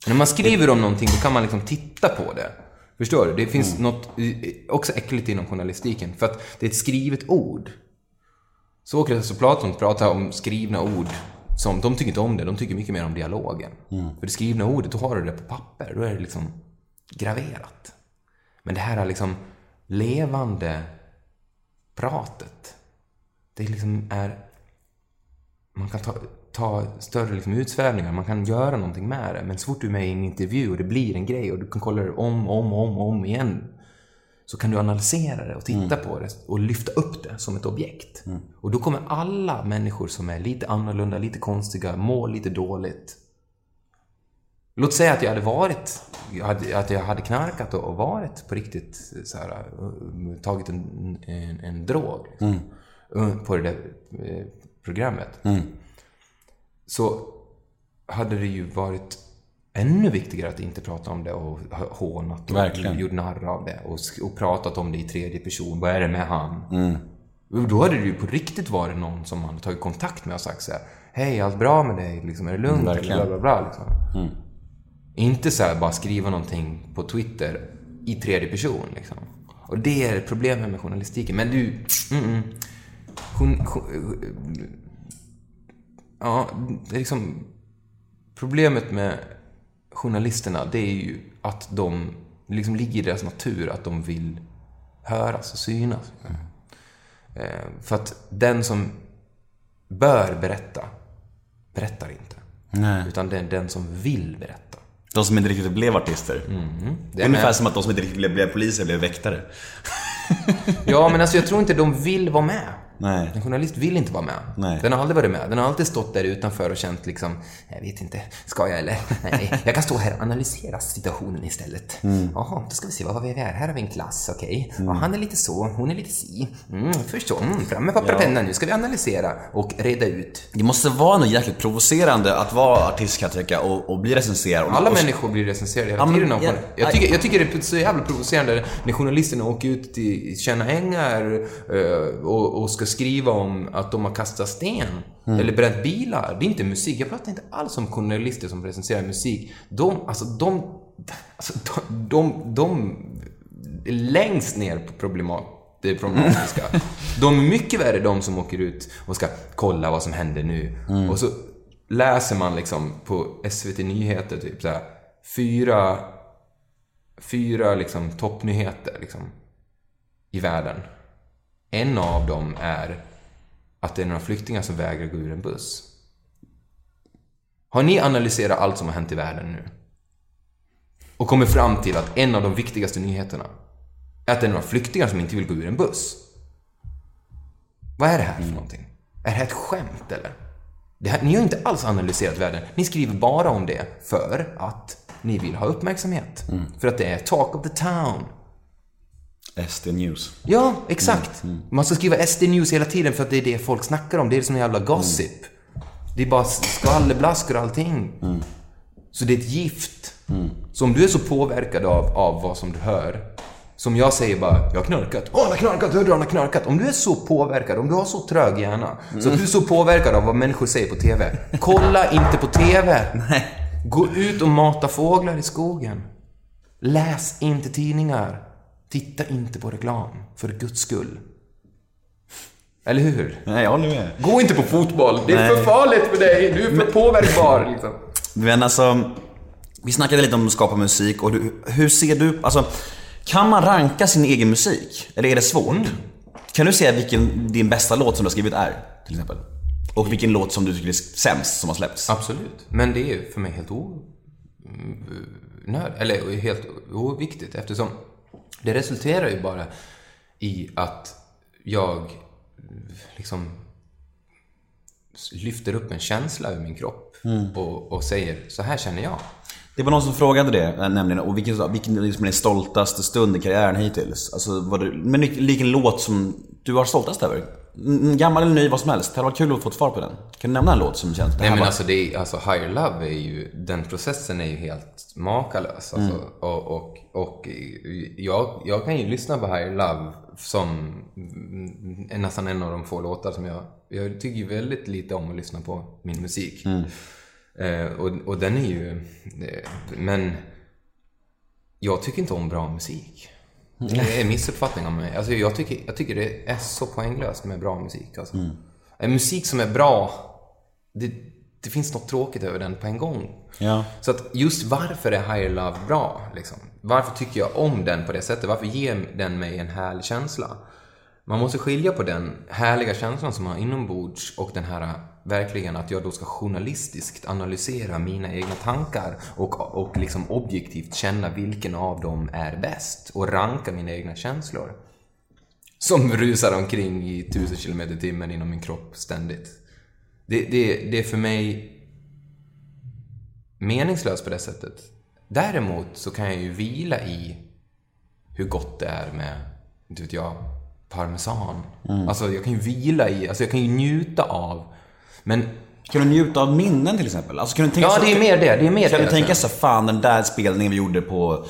När man skriver om någonting, då kan man liksom titta på det. Förstår du? Det finns något eh, också äckligt inom journalistiken, för att det är ett skrivet ord. Sokrates och Platon pratar om skrivna ord. Som, de tycker inte om det, de tycker mycket mer om dialogen. För det skrivna ordet, då har du det på papper. Då är det liksom graverat. Men det här är liksom levande pratet. Det liksom är... Man kan ta, ta större liksom utsvävningar, man kan göra någonting med det. Men så fort du är med i en intervju och det blir en grej och du kan kolla det om, om, om, om igen. Så kan du analysera det och titta på det och lyfta upp det som ett objekt. Och då kommer alla människor som är lite annorlunda, lite konstiga, må lite dåligt. Låt säga att jag hade varit, att jag hade knarkat och varit på riktigt så här, eh, tagit en, en, en drog liksom, eh, på det där eh, programmet. Så hade det ju varit ännu viktigare att inte prata om det och hånat och
Verkligen.
gjort narr av det och, och pratat om det i tredje person. Vad är det med han?
Mm.
Då hade det ju på riktigt varit någon som man tagit kontakt med och sagt så här, Hej, allt bra med dig? Liksom, är det lugnt?
Mm,
eller bla, bla, bla, liksom. Inte så här bara skriva någonting på Twitter i tredje person. Liksom. Och det är problemet med journalistiken. Men du, mm, mm. Hon, hon, ja, det är liksom... Problemet med journalisterna, det är ju att de, det liksom ligger i deras natur att de vill höras och synas. Eh, för att den som bör berätta, berättar inte.
Nej.
Utan det är den som vill berätta.
De som inte riktigt blev artister.
Det är
Ungefär
med.
som att de som inte riktigt blev, blev poliser blev väktare.
Ja, men alltså jag tror inte de vill vara med.
Nej.
En journalist vill inte vara med.
Nej.
Den har aldrig varit med. Den har alltid stått där utanför och känt liksom, jag vet inte, ska jag eller? Nej, jag kan stå här och analysera situationen istället.
Mm.
Jaha, då ska vi se, vad har vi här? Här har vi en klass, okej. Ja, han är lite så, hon är lite si. Mm, först så, mm, fram med papper och penna, nu ska vi analysera och reda ut.
Det måste vara något jäkligt provocerande att vara artist kan jag tycka och, och bli recenserad. Och,
Alla
och,
människor blir recenserade hela
Ja, men
tiden av
jag-
jag, tycker, jag tycker det är så jävla provocerande när journalisterna åker ut till Tjärna Ängar eh, och, och ska skriva om att de har kastat sten
Mm.
eller bränt bilar. Det är inte musik. Jag pratar inte alls om journalister som recenserar musik. De, alltså de, alltså de, de, de är längst ner på problemat, det problematiska. De är mycket värre de som åker ut och ska kolla vad som händer nu.
Mm.
Och så läser man liksom på SVT Nyheter typ så här, fyra, fyra liksom toppnyheter liksom, i världen. En av dem är att det är några flyktingar som vägrar gå ur en buss. Har ni analyserat allt som har hänt i världen nu? Och kommit fram till att en av de viktigaste nyheterna är att det är några flyktingar som inte vill gå ur en buss. Vad är det här för någonting? Är det här ett skämt eller? Här, ni har inte alls analyserat världen. Ni skriver bara om det för att ni vill ha uppmärksamhet. För att det är talk of the town.
SD News.
Ja, exakt. Man ska skriva SD News hela tiden för att det är det folk snackar om. Det är som en jävla gossip. Det är bara skvallerblaskor och allting. Så det är ett gift. Så om du är så påverkad av, av vad som du hör, som jag säger bara, jag har knarkat. Åh, han har knarkat, hörde du, han har knarkat. Om du är så påverkad, om du har så trög hjärna, så att du är så påverkad av vad människor säger på TV. Kolla inte på TV! Gå ut och mata fåglar i skogen. Läs inte tidningar. Titta inte på reklam, för guds skull. Eller hur?
Nej, jag håller med.
Gå inte på fotboll, det är
Nej.
för farligt för dig, du är för påverkbar liksom.
Men alltså, vi snackade lite om att skapa musik och du, hur ser du, alltså, kan man ranka sin egen musik? Eller är det svårt? Kan du säga vilken din bästa låt som du har skrivit är, till exempel? Och vilken låt som du tycker är sämst som har släppts?
Absolut. Men det är för mig helt o... mm, nöd, eller helt oviktigt eftersom det resulterar ju bara i att jag liksom lyfter upp en känsla ur min kropp och, och säger så här känner jag.
Det var någon som frågade det, eh, nämligen, och vilken, vilken liksom är din stoltaste stund i karriären hittills? Alltså, var det, men vilken låt som du har stoltast över? Mm, Gammal eller ny, vad som helst. Det hade varit kul att få ett svar på den. Kan du nämna en låt som känns...
Nej men
var-
alltså, det är, alltså Higher Love är ju, den processen är ju helt makalös. Alltså, och och, och jag, jag kan ju lyssna på Higher Love som mm, är nästan en av de få låtar som jag, jag tycker ju väldigt lite om att lyssna på min musik. Eh, och, och den är ju, eh, men jag tycker inte om bra musik. Det är en missuppfattning av mig. Alltså jag, tycker, jag tycker det är så poänglöst med bra musik. Alltså. En musik som är bra, det, det finns något tråkigt över den på en gång.
Ja.
Så att just varför är Higher Love bra? Liksom? Varför tycker jag om den på det sättet? Varför ger den mig en härlig känsla? Man måste skilja på den härliga känslan som man har inombords och den här verkligen att jag då ska journalistiskt analysera mina egna tankar och, och liksom objektivt känna vilken av dem är bäst och ranka mina egna känslor. Som rusar omkring i tusen kilometer i timmen inom min kropp ständigt. Det, det, det är för mig meningslöst på det sättet. Däremot så kan jag ju vila i hur gott det är med, inte vet jag, parmesan. Alltså jag kan ju vila i, alltså jag kan ju njuta av. Men
Kan du njuta av minnen till exempel? Alltså, kan du tänka
Ja,
så-
det är mer det. Det är mer
Kan
det.
du tänka så fan den där spelningen vi gjorde på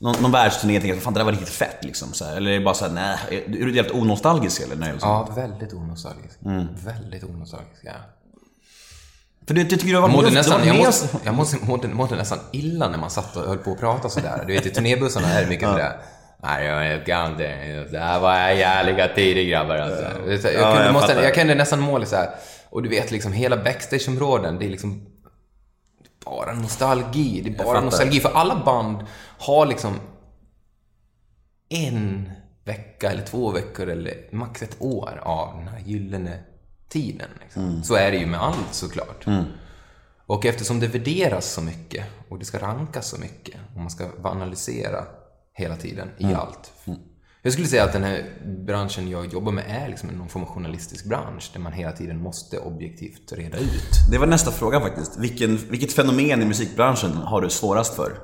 någon, någon världsturné, tänka, fan det där var riktigt fett liksom. Så här. Eller är det bara såhär, nej, är du helt onostalgisk eller? Nej, liksom.
Ja, väldigt onostalgisk. Väldigt onostalgisk, ja.
För du, du tycker du har
Jag mådde, nästan,
du
jag, måste, jag mådde, mådde nästan illa när man satt och höll på att prata sådär. Du vet, i turnébussarna är det mycket sådär. Nej, jag kan inte. Det här var jävliga tider grabbar alltså. Jag,
Ja,
kunde,
jag
måste, jag kunde nästan måla så här. Och du vet liksom hela backstageområden, det är liksom bara nostalgi. Det är bara nostalgi. För alla band har liksom en vecka eller två veckor eller max ett år av den här gyllene tiden. Liksom.
Mm.
Så är det ju med allt såklart. Och eftersom det värderas så mycket och det ska rankas så mycket och man ska analysera hela tiden i
Mm.
allt. Jag skulle säga att den här branschen jag jobbar med är liksom någon form av journalistisk bransch där man hela tiden måste objektivt reda ut.
Det var nästa fråga faktiskt. Vilken, vilket fenomen i musikbranschen har du svårast för?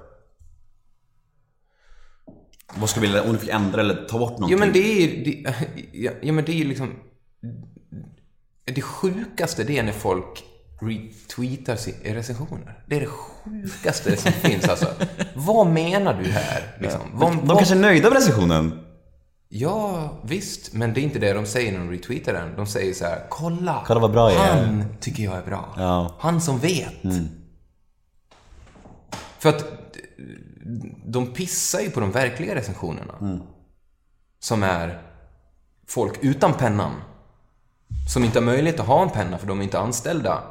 Vad skulle du vilja, om du fick ändra eller ta bort någonting?
Jo men det är ju... Det, ja, ja men det är ju liksom... Det sjukaste det är när folk retweetar recensioner. Det är det sjukaste som finns alltså. Vad menar du här? Liksom? Vad,
De
vad-
kanske är nöjda med recensionen?
Ja, visst. Men det är inte det de säger när de retweetar den. De säger så här: kolla!
Kolla vad bra jag är."
Han tycker jag är bra.
Ja. Mm.
Han som vet. För att de pissar ju på de verkliga recensionerna.
Mm.
Som är folk utan pennan. Som inte har möjlighet att ha en penna för de är inte anställda.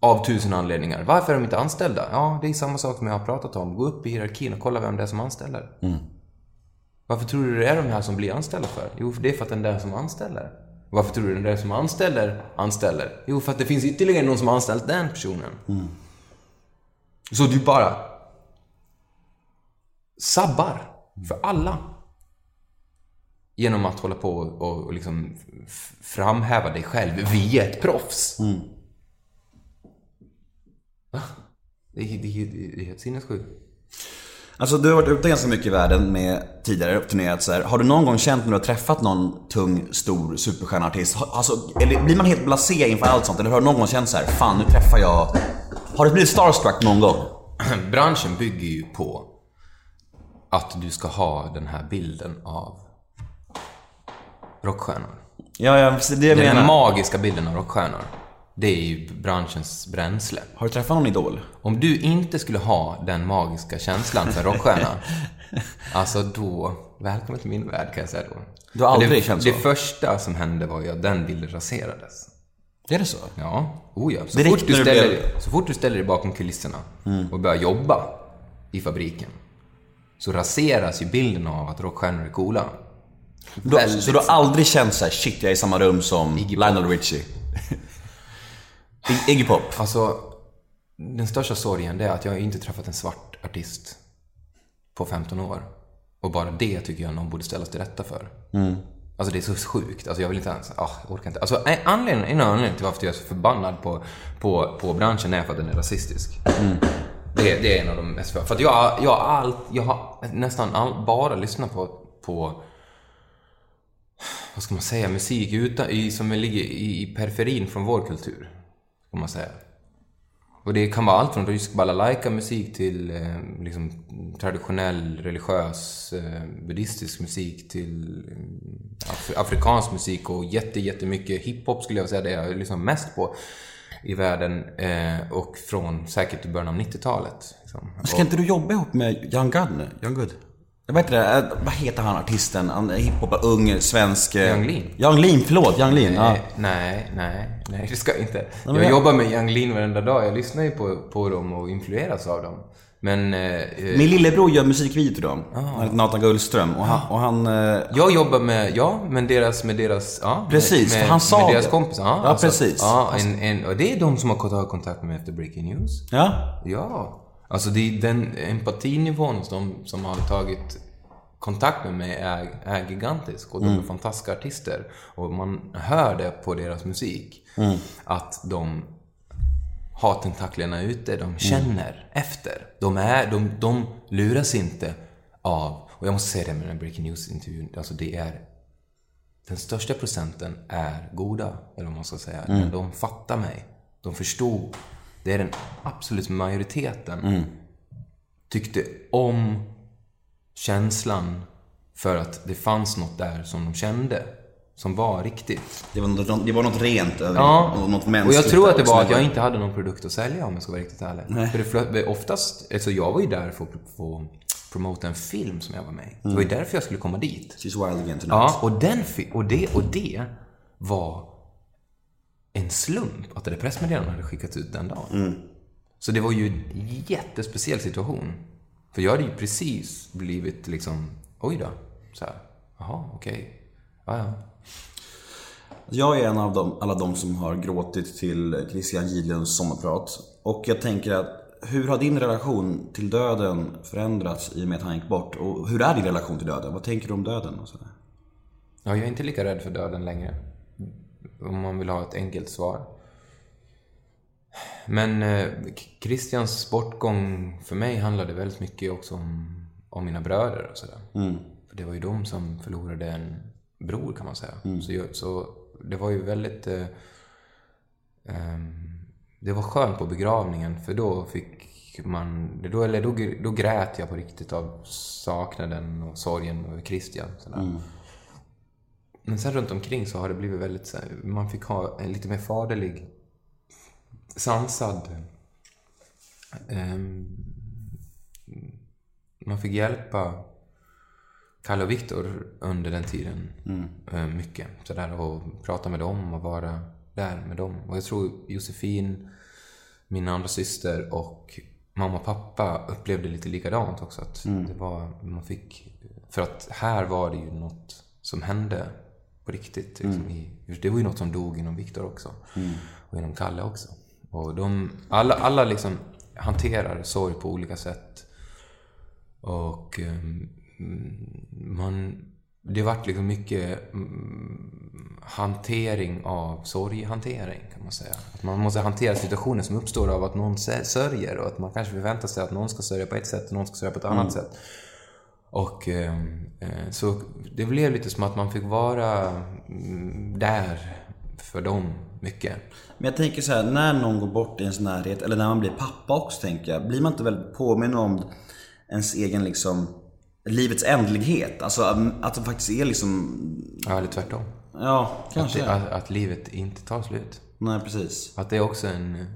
Av tusen anledningar. Varför är de inte anställda? Ja, det är samma sak som jag har pratat om. Gå upp i hierarkin och kolla vem det är som anställer. Varför tror du det är de här som blir anställda för? Jo, för det är för att den där som anställer. Varför tror du den där som anställer, anställer? Jo, för att det finns ytterligare någon som har anställt den personen. Så du bara sabbar för alla. Genom att hålla på och, och liksom framhäva dig själv via ett proffs. Va? Det är, det, är, det är helt sinnessjukt.
Alltså du har varit ute ganska mycket i världen med tidigare turnerat så här. Har du någon gång känt när du har träffat någon tung, stor superstjärneartist? Alltså, eller blir man helt blasé inför allt sånt? Eller har du någon gång känt så här, fan nu träffar jag... Har du blivit starstruck någon gång?
branschen bygger ju på att du ska ha den här bilden av rockstjärnor.
Ja, ja, det är det jag
Den
menar.
magiska bilden av rockstjärnor. Det är ju branschens bränsle.
Har du träffat någon idol?
Om du inte skulle ha den magiska känslan för rockstjärna, alltså då, välkommen till min värld kan jag säga då.
Du har aldrig
det,
känt
Det
så?
första som hände var ju att den bilden raserades.
Är det så?
Ja, oh ja. Så,
Direkt
fort du,
när du
ställer,
blev- Mm.
så fort du ställer dig bakom kulisserna och börjar jobba i fabriken så raseras ju bilden av att rockstjärnor är coola.
Du,
Väldigt
så du har aldrig känt så här, shit jag är i samma rum som. Lionel Richie? Iggy Pop?
Alltså, den största sorgen det är att jag inte träffat en svart artist på 15 år. Och bara det tycker jag någon borde ställas till rätta för. Alltså det är så sjukt. Alltså jag vill inte ens, ah, jag orkar inte. Alltså en anledning, en anledning till varför jag är så förbannad på, på, på branschen är för att den är rasistisk. Det, det är en av de mest, för att jag, jag, allt, jag har nästan all, bara lyssnat på, på vad ska man säga, musik utan, i, som ligger i, i periferin från vår kultur. Ska man säga. Och det kan vara allt från rysk balalaika musik till eh, liksom, traditionell religiös eh, buddhistisk musik till eh, af- afrikansk musik och jätte, jättemycket hiphop skulle jag säga det jag lyssnar mest på i världen eh, och från säkert i början av 90-talet. Liksom.
Ska inte du jobba ihop med God nu? Young Good? Vad heter, det? Eh, vad heter han artisten? Han är hiphop, ung, svensk... eh,
Yung Lean.
Young Lean, förlåt. Young Lean. Ja.
Nej, nej, nej, det ska jag inte. Jag
jag-
jobbar med Young Lean varenda dag. Jag lyssnar ju på, på dem och influeras av dem. Men eh, eh,
Min lillebror gör musikvideo till dem. Han heter Nathan Gullström. Och han... Och han eh,
jag jobbar med, ja, men deras, med deras, ja.
Precis,
med,
för han sa
med deras kompisar. Ja,
Ja, precis.
Ja, en, en, och det är de som har tagit kontakt med mig efter Breaking News.
ja.
Ja. Alltså det är den empatinivån de som har tagit kontakt med mig är, är gigantisk och de är fantastiska artister. Och man hör det på deras musik. Att de har tentaklerna ute, de känner efter. De, är, de, de luras inte av, och jag måste säga det med den här Breaking News-intervjun, alltså det är den största procenten är goda, eller vad man ska säga. Men de fattar mig. De förstod. Det är den absolut majoriteten. Tyckte om känslan för att det fanns något där som de kände. Som var riktigt.
Det var något, det var något rent över
Ja,
och något
och
mänskligt.
jag tror att det var att jag inte hade någon produkt att sälja om jag ska vara riktigt ärlig. För det flöt, oftast, alltså jag var ju där för att få promota en film som jag var med i. Det var ju därför jag skulle komma dit.
She's wild again tonight.
Ja, och, den, och, det, och det var en slump att det där pressmeddelandet hade skickats ut den dagen. Så det var ju en jättespeciell situation. För jag hade ju precis blivit liksom, oj då. Så här, jaha, okej. Ja, ja.
Jag är en av dem, alla de som har gråtit till Christian Gidlunds sommarprat. Och jag tänker att hur har din relation till döden förändrats i och med att han gick bort? Och hur är din relation till döden? Vad tänker du om döden? Och sådär?
Ja, jag är inte lika rädd för döden längre. Om man vill ha ett enkelt svar. Men eh, Christians bortgång för mig handlade väldigt mycket också om, om mina bröder och sådär. För det var ju de som förlorade en bror kan man säga. Så, jag, så det var ju väldigt... Eh, ehm, det var skönt på begravningen för då fick man... Då, eller då, då grät jag på riktigt av saknaden och sorgen över Christian. Sådär. Men sen runt omkring så har det blivit väldigt så här, man fick ha en lite mer faderlig, sansad... ehm, man fick hjälpa Kalle och Viktor under den tiden eh, mycket. Sådär, och prata med dem och vara där med dem. Och jag tror Josefin, min andra syster och mamma och pappa upplevde lite likadant också. Att det var, man fick, för att här var det ju något som hände på riktigt. Liksom, i, det var ju något som dog inom Viktor också. Och inom Kalle också. Och de, alla, alla liksom hanterar sorg på olika sätt. Och ehm, man... Det vart liksom mycket mm, hantering av sorghantering kan man säga. Att man måste hantera situationer som uppstår av att någon sörjer och att man kanske förväntar sig att någon ska sörja på ett sätt och någon ska sörja på ett annat sätt. Och ehm, eh, så det blev lite som att man fick vara mm, där för dem mycket.
Men jag tänker så här, när någon går bort i ens närhet, eller när man blir pappa också tänker jag. Blir man inte väldigt påminn om ens egen liksom, livets ändlighet? Alltså att det faktiskt är liksom,
Ja, eller tvärtom.
ja,
Att,
kanske.
det, att, att livet inte tar slut.
Nej, precis.
Att det är också en...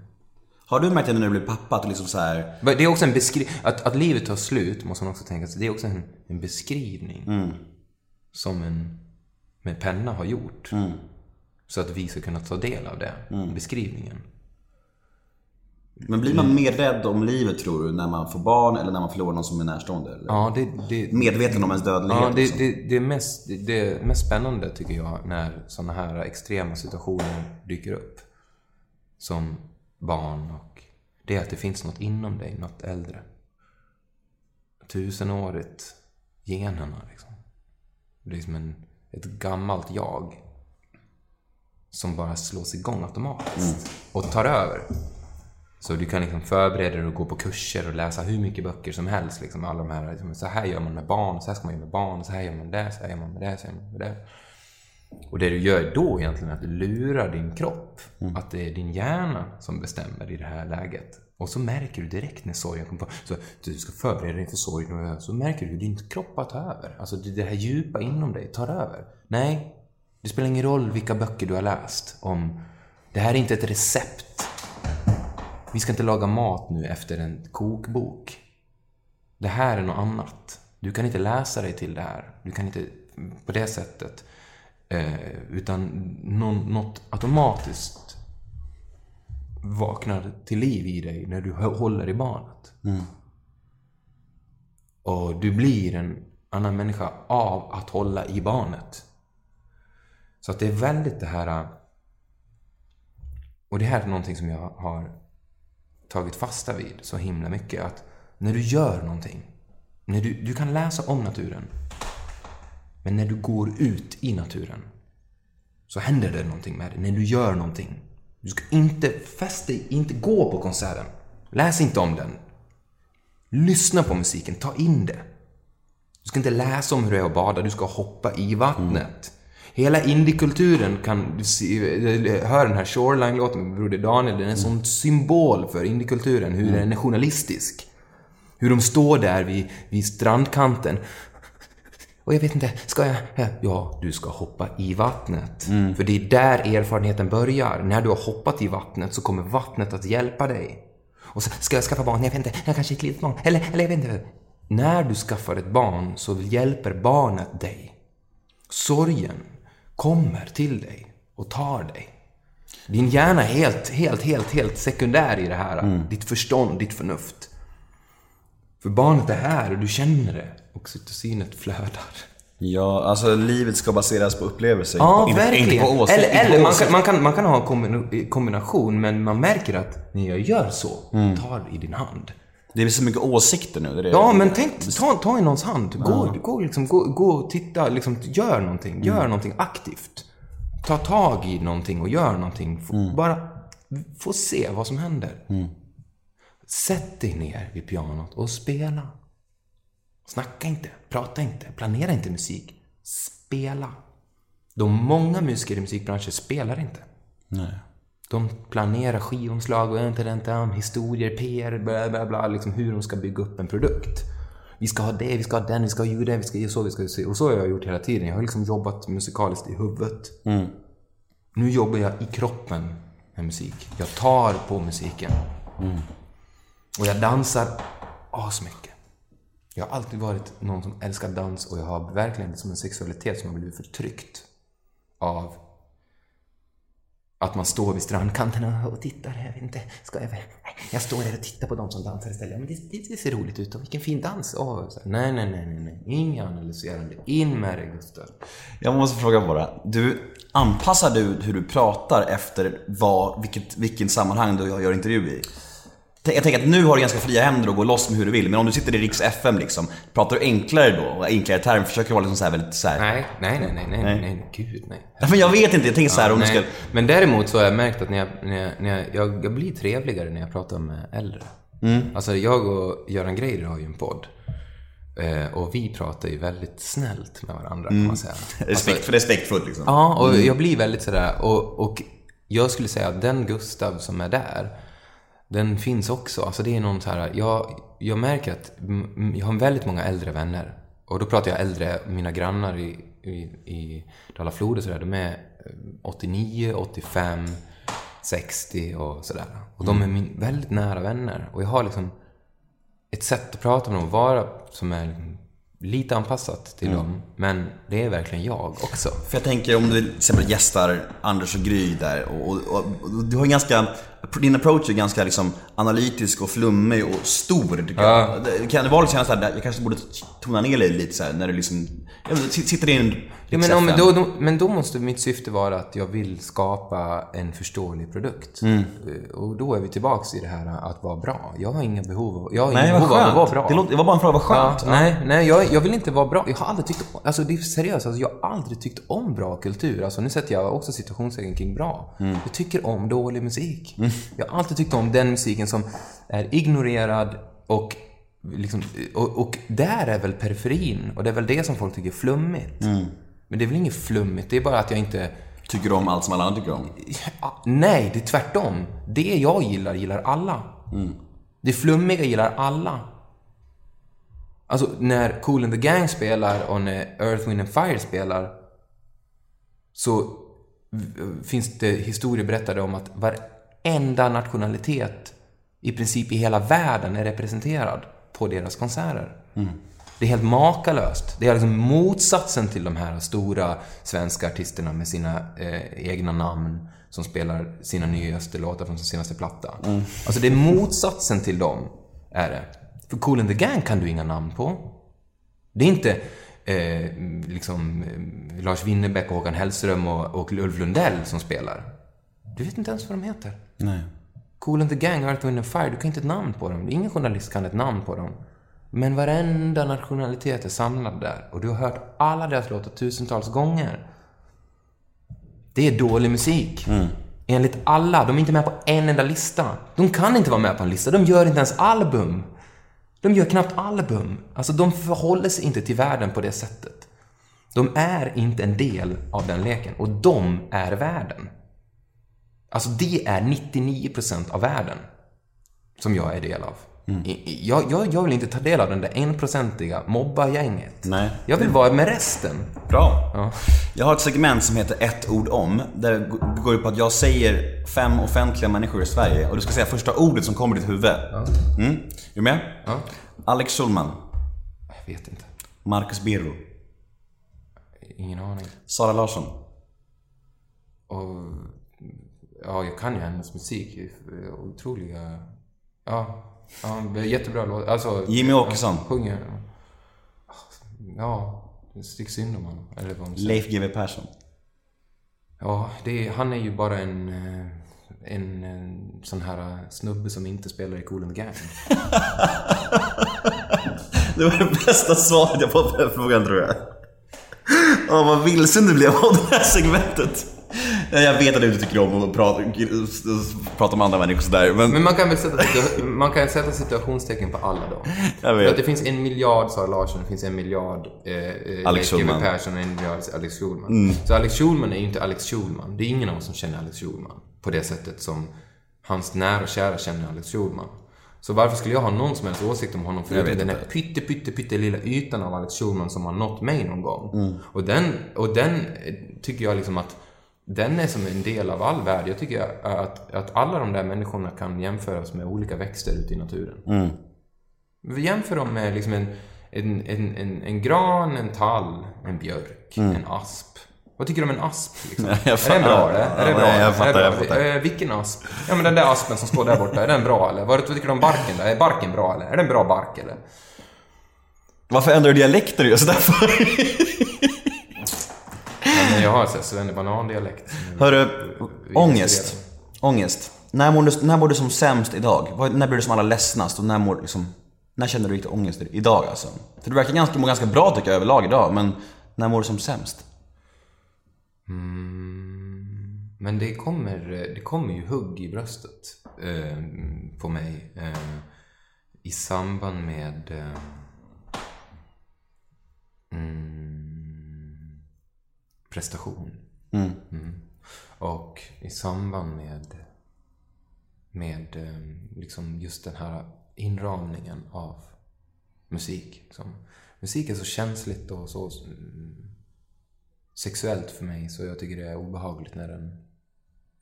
Har du märkt det när du blir pappa? Att liksom så här,
Men Det är också en beskrivning, att, att livet tar slut måste man också tänka sig, det är också en, en beskrivning. Som en med penna har gjort. Så att vi ska kunna ta del av det, beskrivningen.
men blir man mer rädd om livet tror du, när man får barn eller när man förlorar någon som är närstående? Eller?
Ja, det, det,
Medveten om ens dödlighet?
ja, det,
liksom.
det, det, är mest, det är mest spännande tycker jag när sådana här extrema situationer dyker upp. Som barn och det är att det finns något inom dig, något äldre. Tusenårigt, generna liksom. Det är som en, ett gammalt jag. Som bara slås igång automatiskt. Och tar över. Så du kan liksom förbereda dig och gå på kurser och läsa hur mycket böcker som helst. Liksom, alla de här, liksom, så här gör man med barn, så här ska man göra med barn, så här gör man det, så här gör man med det, så här gör man med det. Och det du gör då egentligen är att du lurar din kropp. Att det är din hjärna som bestämmer i det här läget. Och så märker du direkt när sorgen kommer på. Så du ska förbereda dig för sorgen. Så märker du hur din kropp tar över. Alltså det det här djupa inom dig tar över. Nej, det spelar ingen roll vilka böcker du har läst om. Det här är inte ett recept. Vi ska inte laga mat nu efter en kokbok. Det här är något annat. Du kan inte läsa dig till det här. Du kan inte på det sättet. Eh, utan någon, något automatiskt vaknar till liv i dig när du hå- håller i barnet. Och du blir en annan människa av att hålla i barnet. Så att det är väldigt det här... Och det här är någonting som jag har tagit fasta vid så himla mycket. Att när du gör någonting. När du, du kan läsa om naturen. Men när du går ut i naturen. Så händer det någonting med dig. När du gör någonting. Du ska inte fästa dig, inte gå på konserten. Läs inte om den. Lyssna på musiken, ta in det. Du ska inte läsa om hur det är att bada, du ska hoppa i vattnet. Hela indiekulturen kan... du Hör den här Shoreline-låten med Broder Daniel, den är en sån symbol för indiekulturen, hur den är journalistisk. Hur de står där vid, vid strandkanten. Och jag vet inte, ska jag... Ja, du ska hoppa i vattnet. För det är där erfarenheten börjar. När du har hoppat i vattnet så kommer vattnet att hjälpa dig. Och så ska jag skaffa barn? Jag vet inte, jag kanske är ett litet barn. Eller, eller jag vet inte. När du skaffar ett barn så hjälper barnet dig. Sorgen kommer till dig och tar dig. Din hjärna är helt, helt, helt, helt sekundär i det här. Ditt förstånd, ditt förnuft. För barnet är här och du känner det. Oxytocinet flödar.
Ja, alltså livet ska baseras på upplevelser.
Ja,
inte,
verkligen.
Inte på åsikt,
eller eller man, kan, man, kan, man kan ha kombination, men man märker att när jag gör så, tar i din hand.
Det är så mycket åsikter nu. Det är det.
Ja, men tänk, ta, ta i någons hand. Gå, gå, liksom, gå, gå och titta, liksom, gör någonting. Gör någonting aktivt. Ta tag i någonting och gör någonting. Få, Bara få se vad som händer. Sätt dig ner vid pianot och spela. Snacka inte, prata inte, planera inte musik. Spela. De många musiker i musikbranschen spelar inte.
Nej.
De planerar skivomslag och historier, PR, bla bla bla, liksom hur de ska bygga upp en produkt. Vi ska ha det, vi ska ha den, vi ska ha ljudet, vi ska göra så, vi ska se. Och så har jag gjort hela tiden. Jag har liksom jobbat musikaliskt i huvudet. Nu jobbar jag i kroppen med musik. Jag tar på musiken. Och jag dansar asmycket. Jag har alltid varit någon som älskar dans och jag har verkligen som en sexualitet som har blivit förtryckt av att man står vid strandkanterna och tittar. Jag vet inte, ska jag väl? Jag står där och tittar på de som dansar istället. Men det, det, det ser roligt ut och vilken fin dans. Oh, så, nej, nej, nej, nej, nej. Inga analyserande. In med det Gustav.
Jag måste fråga bara. Du, anpassar du hur du pratar efter vad, vilket, vilken sammanhang du gör intervju i? Jag tänker att nu har du ganska fria händer att gå loss med hur du vill. Men om du sitter i Riks FM liksom, pratar du enklare då? Och enklare termer? Försöker du vara liksom så här väldigt så här.
Nej, nej, nej, nej, nej, nej, nej, gud nej.
Ja, Men jag vet inte, jag tänker så här om du
Nej,
ska...
Men däremot så har jag märkt att när jag, när jag, när jag, jag, jag blir trevligare när jag pratar med äldre.
Mm.
Alltså jag och Göran Greider har ju en podd. Eh, och vi pratar ju väldigt snällt med varandra kan man säga.
Mm. Respekt, för respektfullt liksom.
Ja, och jag blir väldigt sådär. Och, och jag skulle säga att den Gustav som är där, den finns också. Alltså det är någon så här, jag, jag märker att mm, jag har väldigt många äldre vänner. Och då pratar jag äldre, mina grannar i, i, i Dala-Flood och sådär, de är eh, 89, 85, 60 och sådär. Och de är min, väldigt nära vänner. Och jag har liksom ett sätt att prata med dem, vara som är liksom lite anpassat till dem. Men det är verkligen jag också.
För jag tänker om du till exempel gästar Anders och Gry där och, och, och, du har ju ganska, din approach är ganska liksom analytisk och flummig och stor tycker
Ja.
jag. Kan det vara lite såhär jag kanske borde tona ner dig lite såhär när du liksom, jag sitter i en
Ja, men, om, då, då, men då måste mitt syfte vara att jag vill skapa en förståelig produkt.
Mm.
Eh, Och då är vi tillbaks i det här att vara bra. Jag har inga behov av, jag har
Nej
inga behov av att vara bra.
Det, låter, det var bara en fråga, vad skönt.
Ja, nej, nej jag, jag vill inte vara bra. Jag har aldrig tyckt om, alltså det är seriöst, alltså, jag har aldrig tyckt om bra kultur. Alltså nu sätter jag också situationstecken kring bra.
Mm.
Jag tycker om dålig musik. Jag har alltid tyckt om den musiken som är ignorerad och liksom, och, och där är väl periferin och det är väl det som folk tycker är flummigt.
Mm.
Men det är väl inget flummigt, det är bara att jag inte
Tycker om allt som alla andra tycker om?
Ja, Nej, det är tvärtom. Det jag gillar, gillar alla. Det flummiga gillar alla. Alltså, när Cool and the Gang spelar och när Earth, Wind and Fire spelar så finns det historier berättade om att varenda nationalitet i princip i hela världen är representerad på deras konserter. Det är helt makalöst. Det är liksom motsatsen till de här stora svenska artisterna med sina eh, egna namn som spelar sina nyaste låtar från sin senaste platta. Alltså det är motsatsen till dem, är det. För Cool and the Gang kan du inga namn på. Det är inte eh, liksom eh, Lars Winnerbäck och Håkan Hellström och, och Ulf Lundell som spelar. Du vet inte ens vad de heter.
Nej.
Cool and the Gang, Earth, Wind and Fire, du kan inte ett namn på dem. Ingen journalist kan ett namn på dem. Men varenda nationalitet är samlad där. Och du har hört alla deras låtar tusentals gånger. Det är dålig musik. Enligt alla. De är inte med på en enda lista. De kan inte vara med på en lista. De gör inte ens album. De gör knappt album. Alltså, de förhåller sig inte till världen på det sättet. De är inte en del av den leken och de är världen. Alltså det är 99% av världen som jag är del av. I- Jag, jag, jag vill inte ta del av den där enprocentiga mobbargänget.
Nej.
Jag vill vara med resten.
Bra.
Ja.
Jag har ett segment som heter ett ord om. Där det går ut på att jag säger fem offentliga människor i Sverige och du ska säga första ordet som kommer i ditt huvud. Mm. Är du med?
Ja.
Alex Schulman.
Jag vet inte.
Marcus Birro.
Ingen aning.
Sara Larsson.
Och, ja, jag kan ju hennes musik. Otroliga... Ja, ja det är jättebra låt. Alltså,
Jimmy Åkesson.
ja, Sjunger. Ja, det synd om honom. Eller vad.
Leif GW Persson.
Ja, är, han är ju bara en, eh, en, en sån här snubbe som inte spelar i Cool and the Gang.
Det var det bästa svaret jag fått på den frågan tror jag. Åh, vad vilsen du blev av det här segmentet. Jag vet att du inte tycker om att prata, prata om andra människor sådär, men...
Men man kan väl sätta, man kan sätta situationstecken på alla då.
Jag vet.
För att det finns en miljard Sara Larsson, det finns en miljard eh, eh,
Alex
Leif. Persson och en miljard Alex Schulman. Så Alex Schulman är ju inte Alex Schulman. Det är ingen av oss som känner Alex Schulman på det sättet som hans nära och kära känner Alex Schulman. Så varför skulle jag ha någon som helst åsikt om honom förutom den här pytte, pytte, pytte lilla ytan av Alex Schulman som har nått mig någon gång.
Mm.
Och, den, och den eh, tycker jag liksom att den är som en del av all värld. Jag tycker att, att alla de där människorna kan jämföras med olika växter ute i naturen.
Mm.
Vi jämför dem med liksom en, en, en, en, en gran, en tall, en björk, en asp. Vad tycker du om en asp? Liksom?
Mm. Jag
är den bra eller? Är det
Ja,
bra?
nej, jag fattar,
bra?
jag fattar.
Eh, vilken asp? Ja men den där aspen som står där borta, är den bra eller? Vad tycker du om barken då? Är barken bra eller? Är den bra bark eller?
Varför ändrar du dialekter just därför?
Men jag har svennebanan-dialekt.
Hörru, ångest. Ångest. När mår, du, när mår du som sämst idag? När blir du som allra ledsnast? Och när mår liksom... När känner du riktigt ångest idag alltså? För du verkar ganska, må ganska bra tycker jag överlag idag, men när mår du som sämst?
Men det kommer, det kommer ju hugg i bröstet eh, på mig eh, i samband med eh, mm, prestation. Mm. Och i samband med, med eh, liksom just den här inramningen av musik. Liksom. Musik är så känsligt och så mm, sexuellt för mig så jag tycker det är obehagligt när den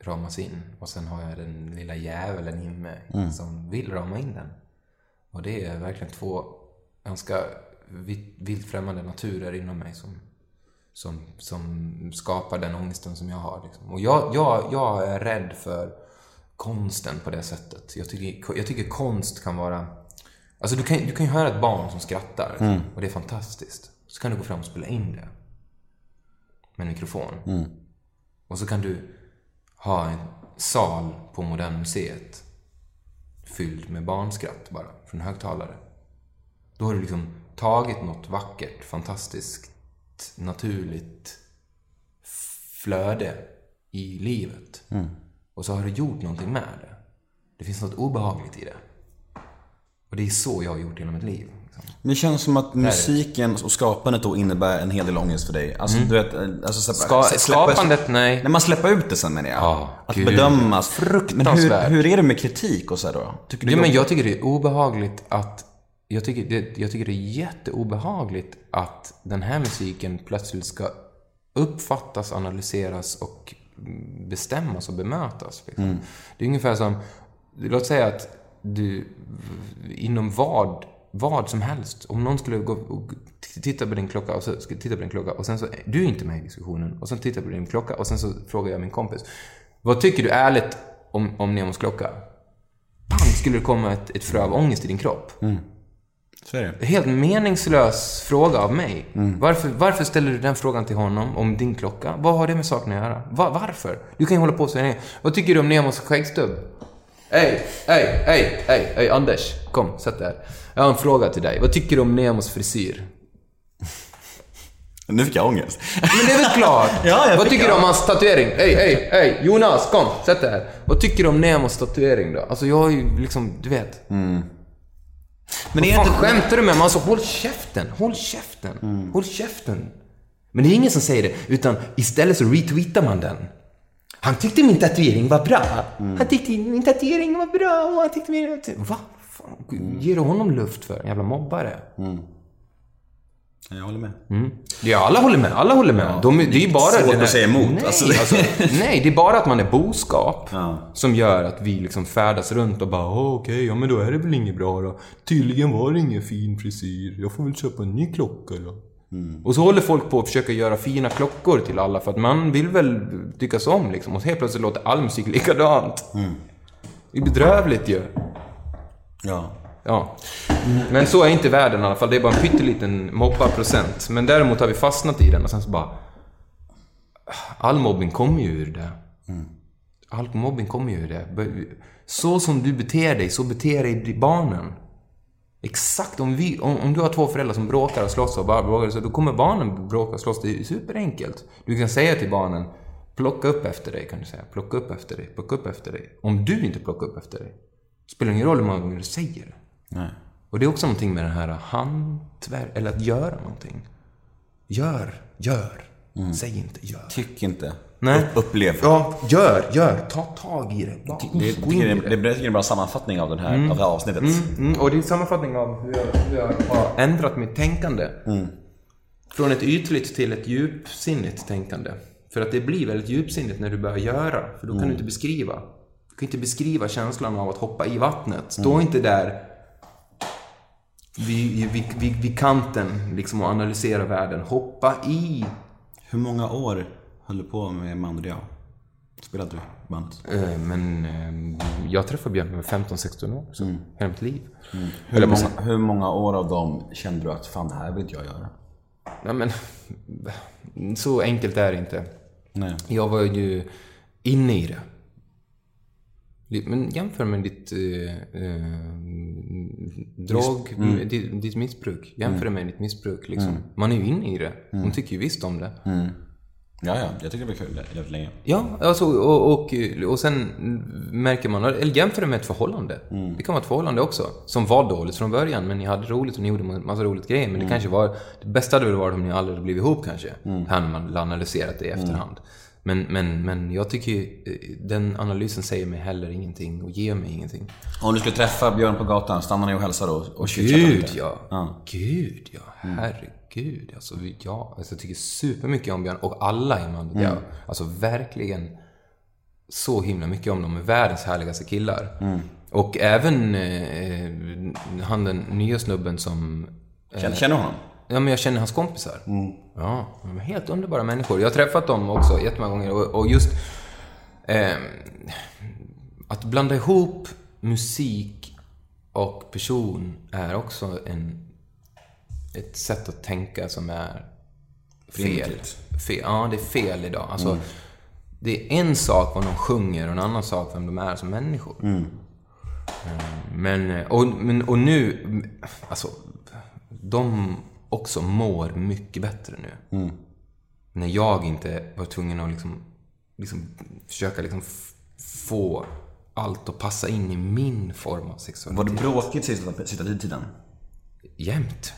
ramas in. Och sen har jag den lilla djävulen i mig som vill rama in den. Och det är verkligen två ganska vilt främmande naturer inom mig som, som, som skapar den ångesten som jag har. Liksom. Och jag, jag, jag är rädd för konsten på det sättet. Jag tycker, jag tycker konst kan vara... Alltså du kan, du kan ju höra ett barn som skrattar och det är fantastiskt. Så kan du gå fram och spela in det med en mikrofon. Och så kan du ha en sal på Moderna Museet fylld med barnskratt bara, från högtalare. Då har du liksom tagit något vackert, fantastiskt, naturligt flöde i livet. Och så har du gjort någonting med det. Det finns något obehagligt i det. Och det är så jag har gjort hela mitt liv. Liksom.
Men det känns som att musiken och skapandet då innebär en hel del ångest för dig. Alltså du vet, alltså släppa,
Ska,
släppa-
skapandet, nej.
Nej, man släpper ut det sen menar jag.
Ja,
att
gud.
bedömas. Men hur,
Fruktansvärt.
hur är det med kritik och så då? Tycker du
Ja, men jag tycker det är obehagligt att... Jag tycker, det, jag tycker det är jätteobehagligt att den här musiken plötsligt ska uppfattas, analyseras och mm, bestämmas och bemötas. Liksom. Det är ungefär som... Låt säga att du inom vad, vad som helst, om någon skulle gå och titta på din klocka och så titta på din klocka och sen så, du är inte med i diskussionen och sen tittar på din klocka och sen så frågar jag min kompis, vad tycker du ärligt om, om Nemos klocka? pang skulle det komma ett, ett frö av ångest i din kropp.
Det.
Helt meningslös fråga av mig. Varför, varför ställer du den frågan till honom om din klocka? Vad har det med saken att göra? Va, varför? Du kan ju hålla på så länge. Vad tycker du om Nemos skäggstubb? Hej, hej, hej, hej, hej, Anders. Kom, sätt dig här. Jag har en fråga till dig. Vad tycker du om Nemos frisyr?
Nu fick jag ångest.
Men det är väl klart?
Ja, jag
Vad tycker du om hans tatuering? Hej, hej, hej! Jonas, kom! Sätt dig här. Vad tycker du om Nemos tatuering då? Alltså jag har ju liksom, du vet.
Men
Vad
är
fan
inte...
skämtar du med mig? Alltså håll käften, håll käften, håll käften. Men det är ingen som säger det, utan istället så retweetar man den. Han tyckte min tatuering var bra. Han tyckte min tatuering var bra och han tyckte min... Va? Fan, ger du honom luft för? Jävla mobbare.
Jag håller med.
Ja, alla håller med. Alla håller med. De, det är ju bara
svårt att säga emot.
Nej,
Alltså,
alltså,
det-
nej, det är bara att man är boskap
Ja.
som gör att vi liksom färdas runt och bara "Åh, okej, ja men då är det väl inget bra då. Tydligen var det ingen fin frisyr. Jag får väl köpa en ny klocka då. Och så håller folk på att försöka göra fina klockor till alla för att man vill väl tyckas om liksom. Och helt plötsligt låter all musik likadant. Det är bedrövligt ju.
Ja.
Ja. Men så är inte världen i alla fall. Det är bara en pytteliten mobbarprocent. Men däremot har vi fastnat i den och sen så bara... All mobbing kommer ju ur det. All mobbing kommer ju ur det. Så som du beter dig, så beter dig barnen. Exakt. Om, vi, om, om du har två föräldrar som bråkar och slåss och bara bråkar, så då kommer barnen bråka och slåss. Det är superenkelt. Du kan säga till barnen, plocka upp efter dig, kan du säga. Plocka upp efter dig, plocka upp efter dig. Om du inte plockar upp efter dig, spelar ingen roll hur många gånger du säger det.
Nej.
Och det är också någonting med den här hantverk, eller att göra någonting. Gör, gör. Säg inte gör.
Tyck inte.
Nej.
Upp, upplev.
Ja, gör, gör. Ta tag i det. Bara
Det, det,
det.
det, det är en bra sammanfattning av, den här, av det här avsnittet.
Mm, och det är en sammanfattning av hur jag, hur jag har ändrat mitt tänkande. Från ett ytligt till ett djupsinnigt tänkande. För att det blir väldigt djupsinnigt när du börjar göra. För då kan du inte beskriva. Du kan inte beskriva känslan av att hoppa i vattnet. Stå inte där vid, vid, vid, vid kanten liksom och analysera världen. Hoppa i.
Hur många år höll du på med Mando Diao? Spelade du bandet?
Eh, Men eh, jag träffade Björn med 15-16 år. Så hela mitt liv.
Hur många, hur många år av dem kände du att fan det här vill jag göra?
Ja, men, så enkelt är det inte.
Nej.
Jag var ju inne i det. Men jämför med ditt eh, drog, ditt, ditt missbruk. Jämför det med ditt missbruk. Liksom. Man är ju inne i det. Man tycker ju visst om det.
Ja, ja. Jag tycker det var kul jävligt länge.
Ja, alltså, och, och, och sen märker man, eller jämför det med ett förhållande. Det kan vara ett förhållande också, som var dåligt från början, men ni hade roligt och ni gjorde massa roligt grejer. Men det kanske var, det bästa hade väl varit om ni aldrig hade blivit ihop kanske. Här när man analyserat det i efterhand. Men, men, men jag tycker ju, eh, den analysen säger mig heller ingenting och ger mig ingenting.
Om du skulle träffa Björn på gatan, stannar ni och hälsar då? Och
Gud
lite?
ja.
Ja.
Gud ja. Herregud. Alltså, ja. Alltså, jag tycker supermycket om Björn och alla i Mando Diao. Alltså verkligen så himla mycket om dem. De är världens härligaste killar. Och även eh, han den nya snubben som...
Känner, känner du honom?
Ja, men jag känner hans kompisar. Ja, de är helt underbara människor. Jag har träffat dem också jättemånga gånger och, och just... ehm, att blanda ihop musik och person är också en, ett sätt att tänka som är fel. Fel. Ja, det är fel idag. Alltså, Det är en sak vad de sjunger och en annan sak vem de är som människor. Eh, Men, eh, och, men, och nu, alltså, de också mår mycket bättre nu. När jag inte var tvungen att liksom, liksom försöka liksom få allt att passa in i min form av sexualitet.
Var det bråkigt sista, sista tiden?
Jämt.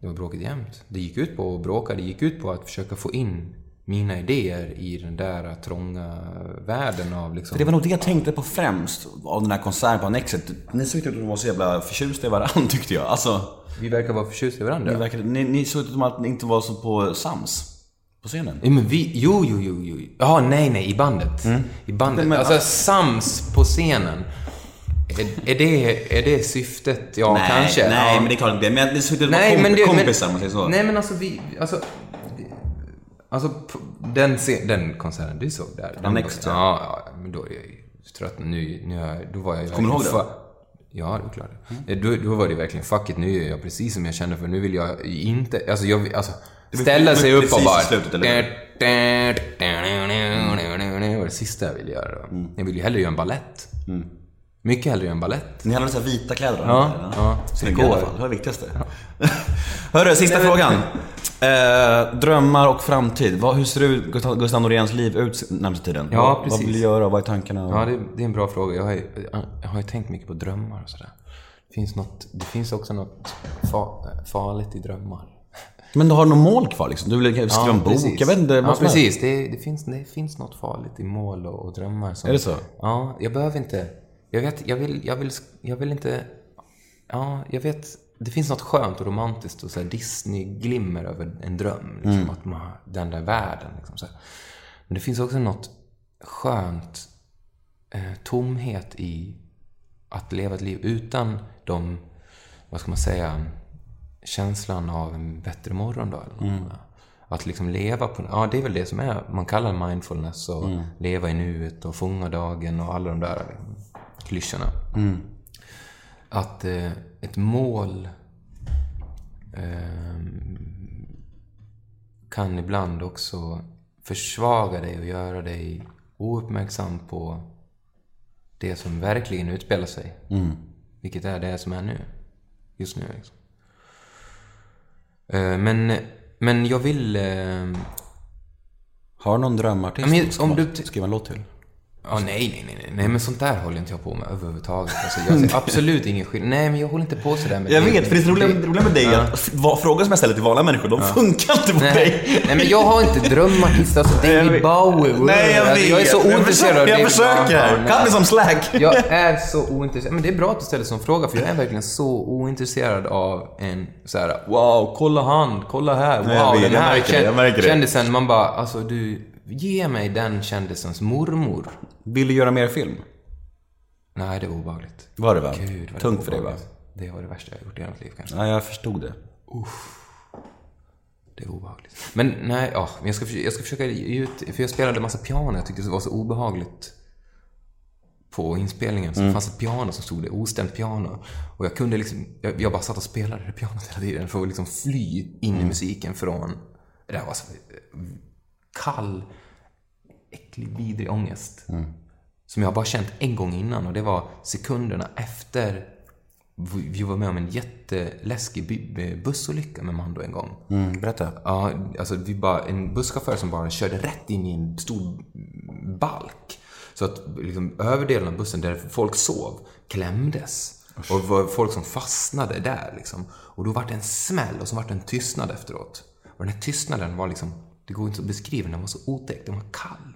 Det var bråkigt jämt. Det gick ut på att bråka. Det gick ut på att försöka få in mina idéer i den där trånga världen av liksom...
För det var nog det jag tänkte på främst av den här konserten på Annexet. Ni såg ut att vara så jävla förtjusta i varandra tyckte jag. Alltså,
Vi verkar vara förtjusta i varandra.
ni, verkade, ni, ni såg ut att ni inte var så på sams. På scenen.
Ja, men vi, jo, jo, jo, jo. Ja, nej, nej, i bandet. I bandet.
Men-
alltså, sams på scenen. Är, är, det, är det syftet? Ja,
nej,
kanske.
Nej,
ja.
men det är klart inte. Men ni såg ut att
Nej, men det,
kompisar
men,
om man säger så.
Nej, men alltså vi... Alltså, alltså den, scen, den konserten du såg där. Den,
Annexet, ja.
ja. ja, men då är jag ju trött. Nu, nu jag, då var jag
Kommer du ihåg det?
Ja, det är klart. Eh, Då, då var det verkligen, fuck it, nu är jag precis som jag kände för nu vill jag inte, alltså jag alltså ställa sig upp och bara...
slutet, eller
Det var det sista jag ville göra. Jag vill ju hellre göra en ballett. Mycket hellre en ballett.
Ni hade så vita kläder
Ja,
eller?
ja.
Snygga
Det
i alla fall. Det var det viktigaste. Hörru, sista frågan. Eh, drömmar och framtid. Vad, hur ser du Gustav, Noréns liv ut närmaste tiden?
Ja,
vad, Vad
precis.
vill du göra? Vad är tankarna?
Ja, det, det är en bra fråga. Jag har, ju, jag har ju tänkt mycket på drömmar och sådär. Det finns, något, det finns också något fa, farligt i drömmar.
Men du har något mål kvar liksom? Du vill skriva en bok?
precis.
Jag vet inte
Ja,
vad
precis. Det, det, finns, det finns något farligt i mål och, och drömmar. Som,
Är det så?
Ja, jag behöver inte... Jag vet, jag vill, jag vill, jag vill inte... Ja, jag vet... Det finns något skönt och romantiskt och så Disney-glimmer över en dröm. Liksom,
Mm.
Att man, den där världen. Liksom, så här. Men det finns också något skönt eh, tomhet i att leva ett liv utan de, vad ska man säga, känslan av en bättre morgondag. Eller något. Att liksom leva på, ja det är väl det som är, man kallar mindfulness och leva i nuet och fånga dagen och alla de där klyschorna. Att eh, ett mål ehm, kan ibland också försvaga dig och göra dig ouppmärksam på det som verkligen utspelar sig. Vilket är det som är nu. Just nu liksom. Eh, Men, men jag vill... eh,
Har någon drömartist?
Men
som
om
du
du-
skriva en låt till?
Ja, nej, nej, nej, nej, nej, men sånt där håller inte jag på med överhuvudtaget. Alltså, jag ser absolut ingen skillnad. Nej, men jag håller inte på sådär med
Jag vet, för det roliga, det roliga med dig är
Ja.
att vad- frågor som jag ställer till vanliga människor, de funkar inte på
Nej,
dig.
nej, men jag har inte drömartist, alltså
Jag
David. Bowie.
Nej, jag
Alltså. Jag är så
Jag
ointresserad av
jag försöker. Kan bli som slack.
Jag är så ointresserad. Men det är bra att du ställer som fråga, för jag är verkligen så ointresserad av en så här: wow, kolla han, kolla här, wow,
Nej, jag vet,
den
jag
här
märker det, jag märker det.
kändisen. Man bara, alltså du, ge mig den kändisens mormor.
Vill du göra mer film?
Nej, det var obehagligt.
Var det va?
Gud, det
Tungt
var
för dig va?
Det var det värsta jag gjort i hela mitt liv kanske.
Ja, jag förstod det.
Det är obehagligt. Men nej, ja, jag ska, jag ska försöka ge ut, för jag spelade massa piano, jag tyckte det var så obehagligt på inspelningen. Så det fanns ett piano som stod där, ostämt piano. Och jag kunde liksom, jag, jag bara satt och spelade det pianot hela tiden för att liksom fly in i musiken från, det där var så eh, kall, äcklig, vidrig ångest. Som jag bara känt en gång innan och det var sekunderna efter vi var med om en jätteläskig by- bussolycka med Mando en gång.
Mm, berätta.
Ja, alltså vi bara, en busschaufför som bara körde rätt in i en stor balk. Så att liksom, överdelen av bussen där folk sov klämdes. Och det var folk som fastnade där liksom. Och då var det en smäll och så var det en tystnad efteråt. Och den här tystnaden var liksom, det går inte att beskriva, den var så otäck, den var kall.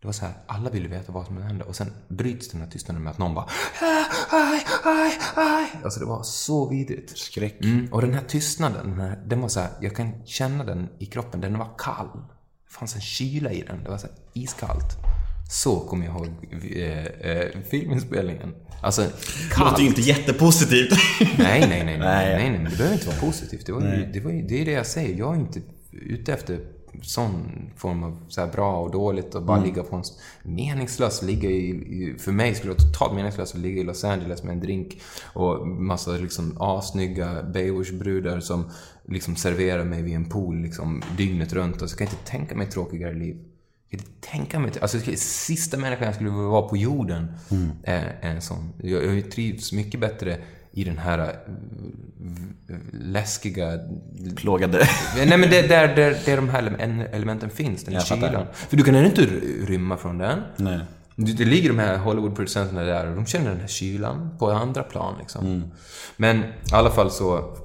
Det var så här, alla ville veta vad som hände och sen bryts den här tystnaden med att någon bara aj, aj, aj. Alltså det var så vidrigt.
Skräck.
Mm. Och den här tystnaden, den, här, den var så här, jag kan känna den i kroppen, den var kall. Det fanns en kyla i den, det var så här iskallt. Så kommer jag ihåg eh, eh, filminspelningen. Alltså,
Det
kallt.
låter ju inte jättepositivt.
Nej, nej, nej, nej,
Nej.
nej, nej, men det behöver inte vara positivt. Det, var ju, det, var ju, det är det jag säger. Jag är inte ute efter sån form av så bra och dåligt och bara ligga på en... s- Meningslöst ligga i. För mig skulle det vara totalt meningslöst att ligga i Los Angeles med en drink och massa liksom assnygga Baywatch-brudar som liksom serverar mig vid en pool liksom dygnet runt. Och så kan jag inte tänka mig ett tråkigare liv. Jag kan inte tänka mig... Alltså, sista människan jag skulle vilja vara på jorden är, är en sån. Jag, jag trivs mycket bättre i den här eh, läskiga...
Plågade.
Nej men det är där, där, där de här ele- elementen finns, den här kylan. För du kan ändå inte rymma från den.
Nej.
Det, ligger de här Hollywood-producenterna där och de känner den här kylan på andra plan liksom.
Mm.
Men i alla fall så,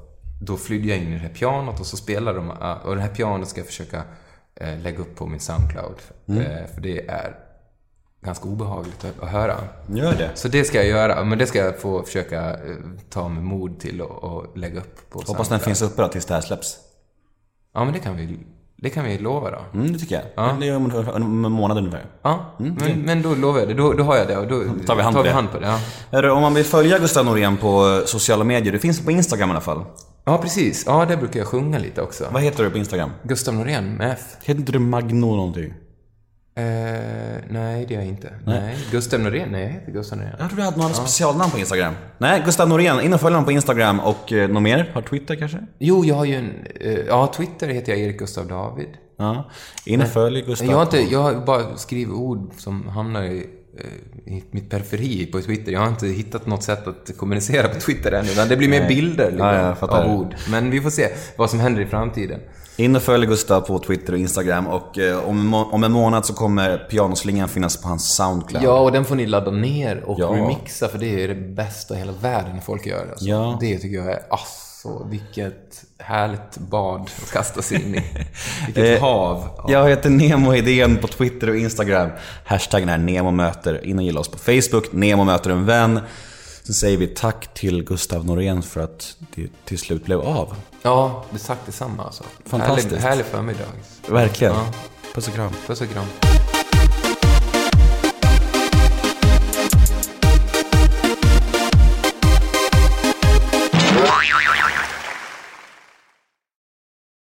då flydde jag in i det här pianot och så spelade de, eh, och det här pianot ska jag försöka eh, lägga upp på min Soundcloud.
Mm.
För det är ganska obehagligt att, höra.
Gör det.
Så det ska jag göra, men det ska jag få försöka eh, ta med mod till och, och lägga upp på
Hoppas den finns uppe då tills det här släpps.
Ja, men det kan vi, det kan vi lova då.
Mm, det tycker jag.
Ja.
Det är om en, månad ungefär.
Ja, men, men då lovar jag det. Då, då har jag det och då
Tar vi hand på det.
hand på det. Ja.
Om man vill följa Gustav Norén på sociala medier, du finns på Instagram i alla fall.
ja, precis. Ja, där brukar jag sjunga lite också.
Vad heter du på Instagram?
Gustav Norén med F.
Heter inte du Magno någonting?
Eh, nej, det gör jag inte. Nej. Gustav Norén? Nej, jag heter Gustav Norén.
Jag tror du hade några specialnamn på Instagram. Nej, Gustav Norén. In och följ honom på Instagram och eh, något mer? Har Twitter kanske?
Jo, jag har ju en... Eh, ja, Twitter heter jag Erik Gustav David.
Ja. In och följ Gustav.
Jag har, inte, jag har bara skrivit ord som hamnar i, eh, i mitt periferi på Twitter. Jag har inte hittat något sätt att kommunicera på Twitter än. Utan det blir mer bilder liksom,
Ja,
av ord. Men vi får se vad som händer i framtiden.
In och följ Gustav på Twitter och Instagram och eh, om, en må- om en månad så kommer pianoslingan finnas på hans Soundcloud.
Ja, och den får ni ladda ner och
Ja.
remixa för det är det bästa i hela världen när folk gör. Alltså.
Ja.
Det tycker jag är... Alltså, vilket härligt bad att kasta sig in i. Vilket hav. av-
Jag heter Nemo Idén på Twitter och Instagram. Hashtaggen är NEMOMÖTER. In och gilla oss på Facebook. Nemo möter en vän. Sen säger vi tack till Gustav Norén för att det till slut blev av.
Ja, det sagt detsamma alltså.
Fantastiskt.
Härlig, härlig förmiddag.
Verkligen.
Ja.
Puss och kram.
Puss och kram.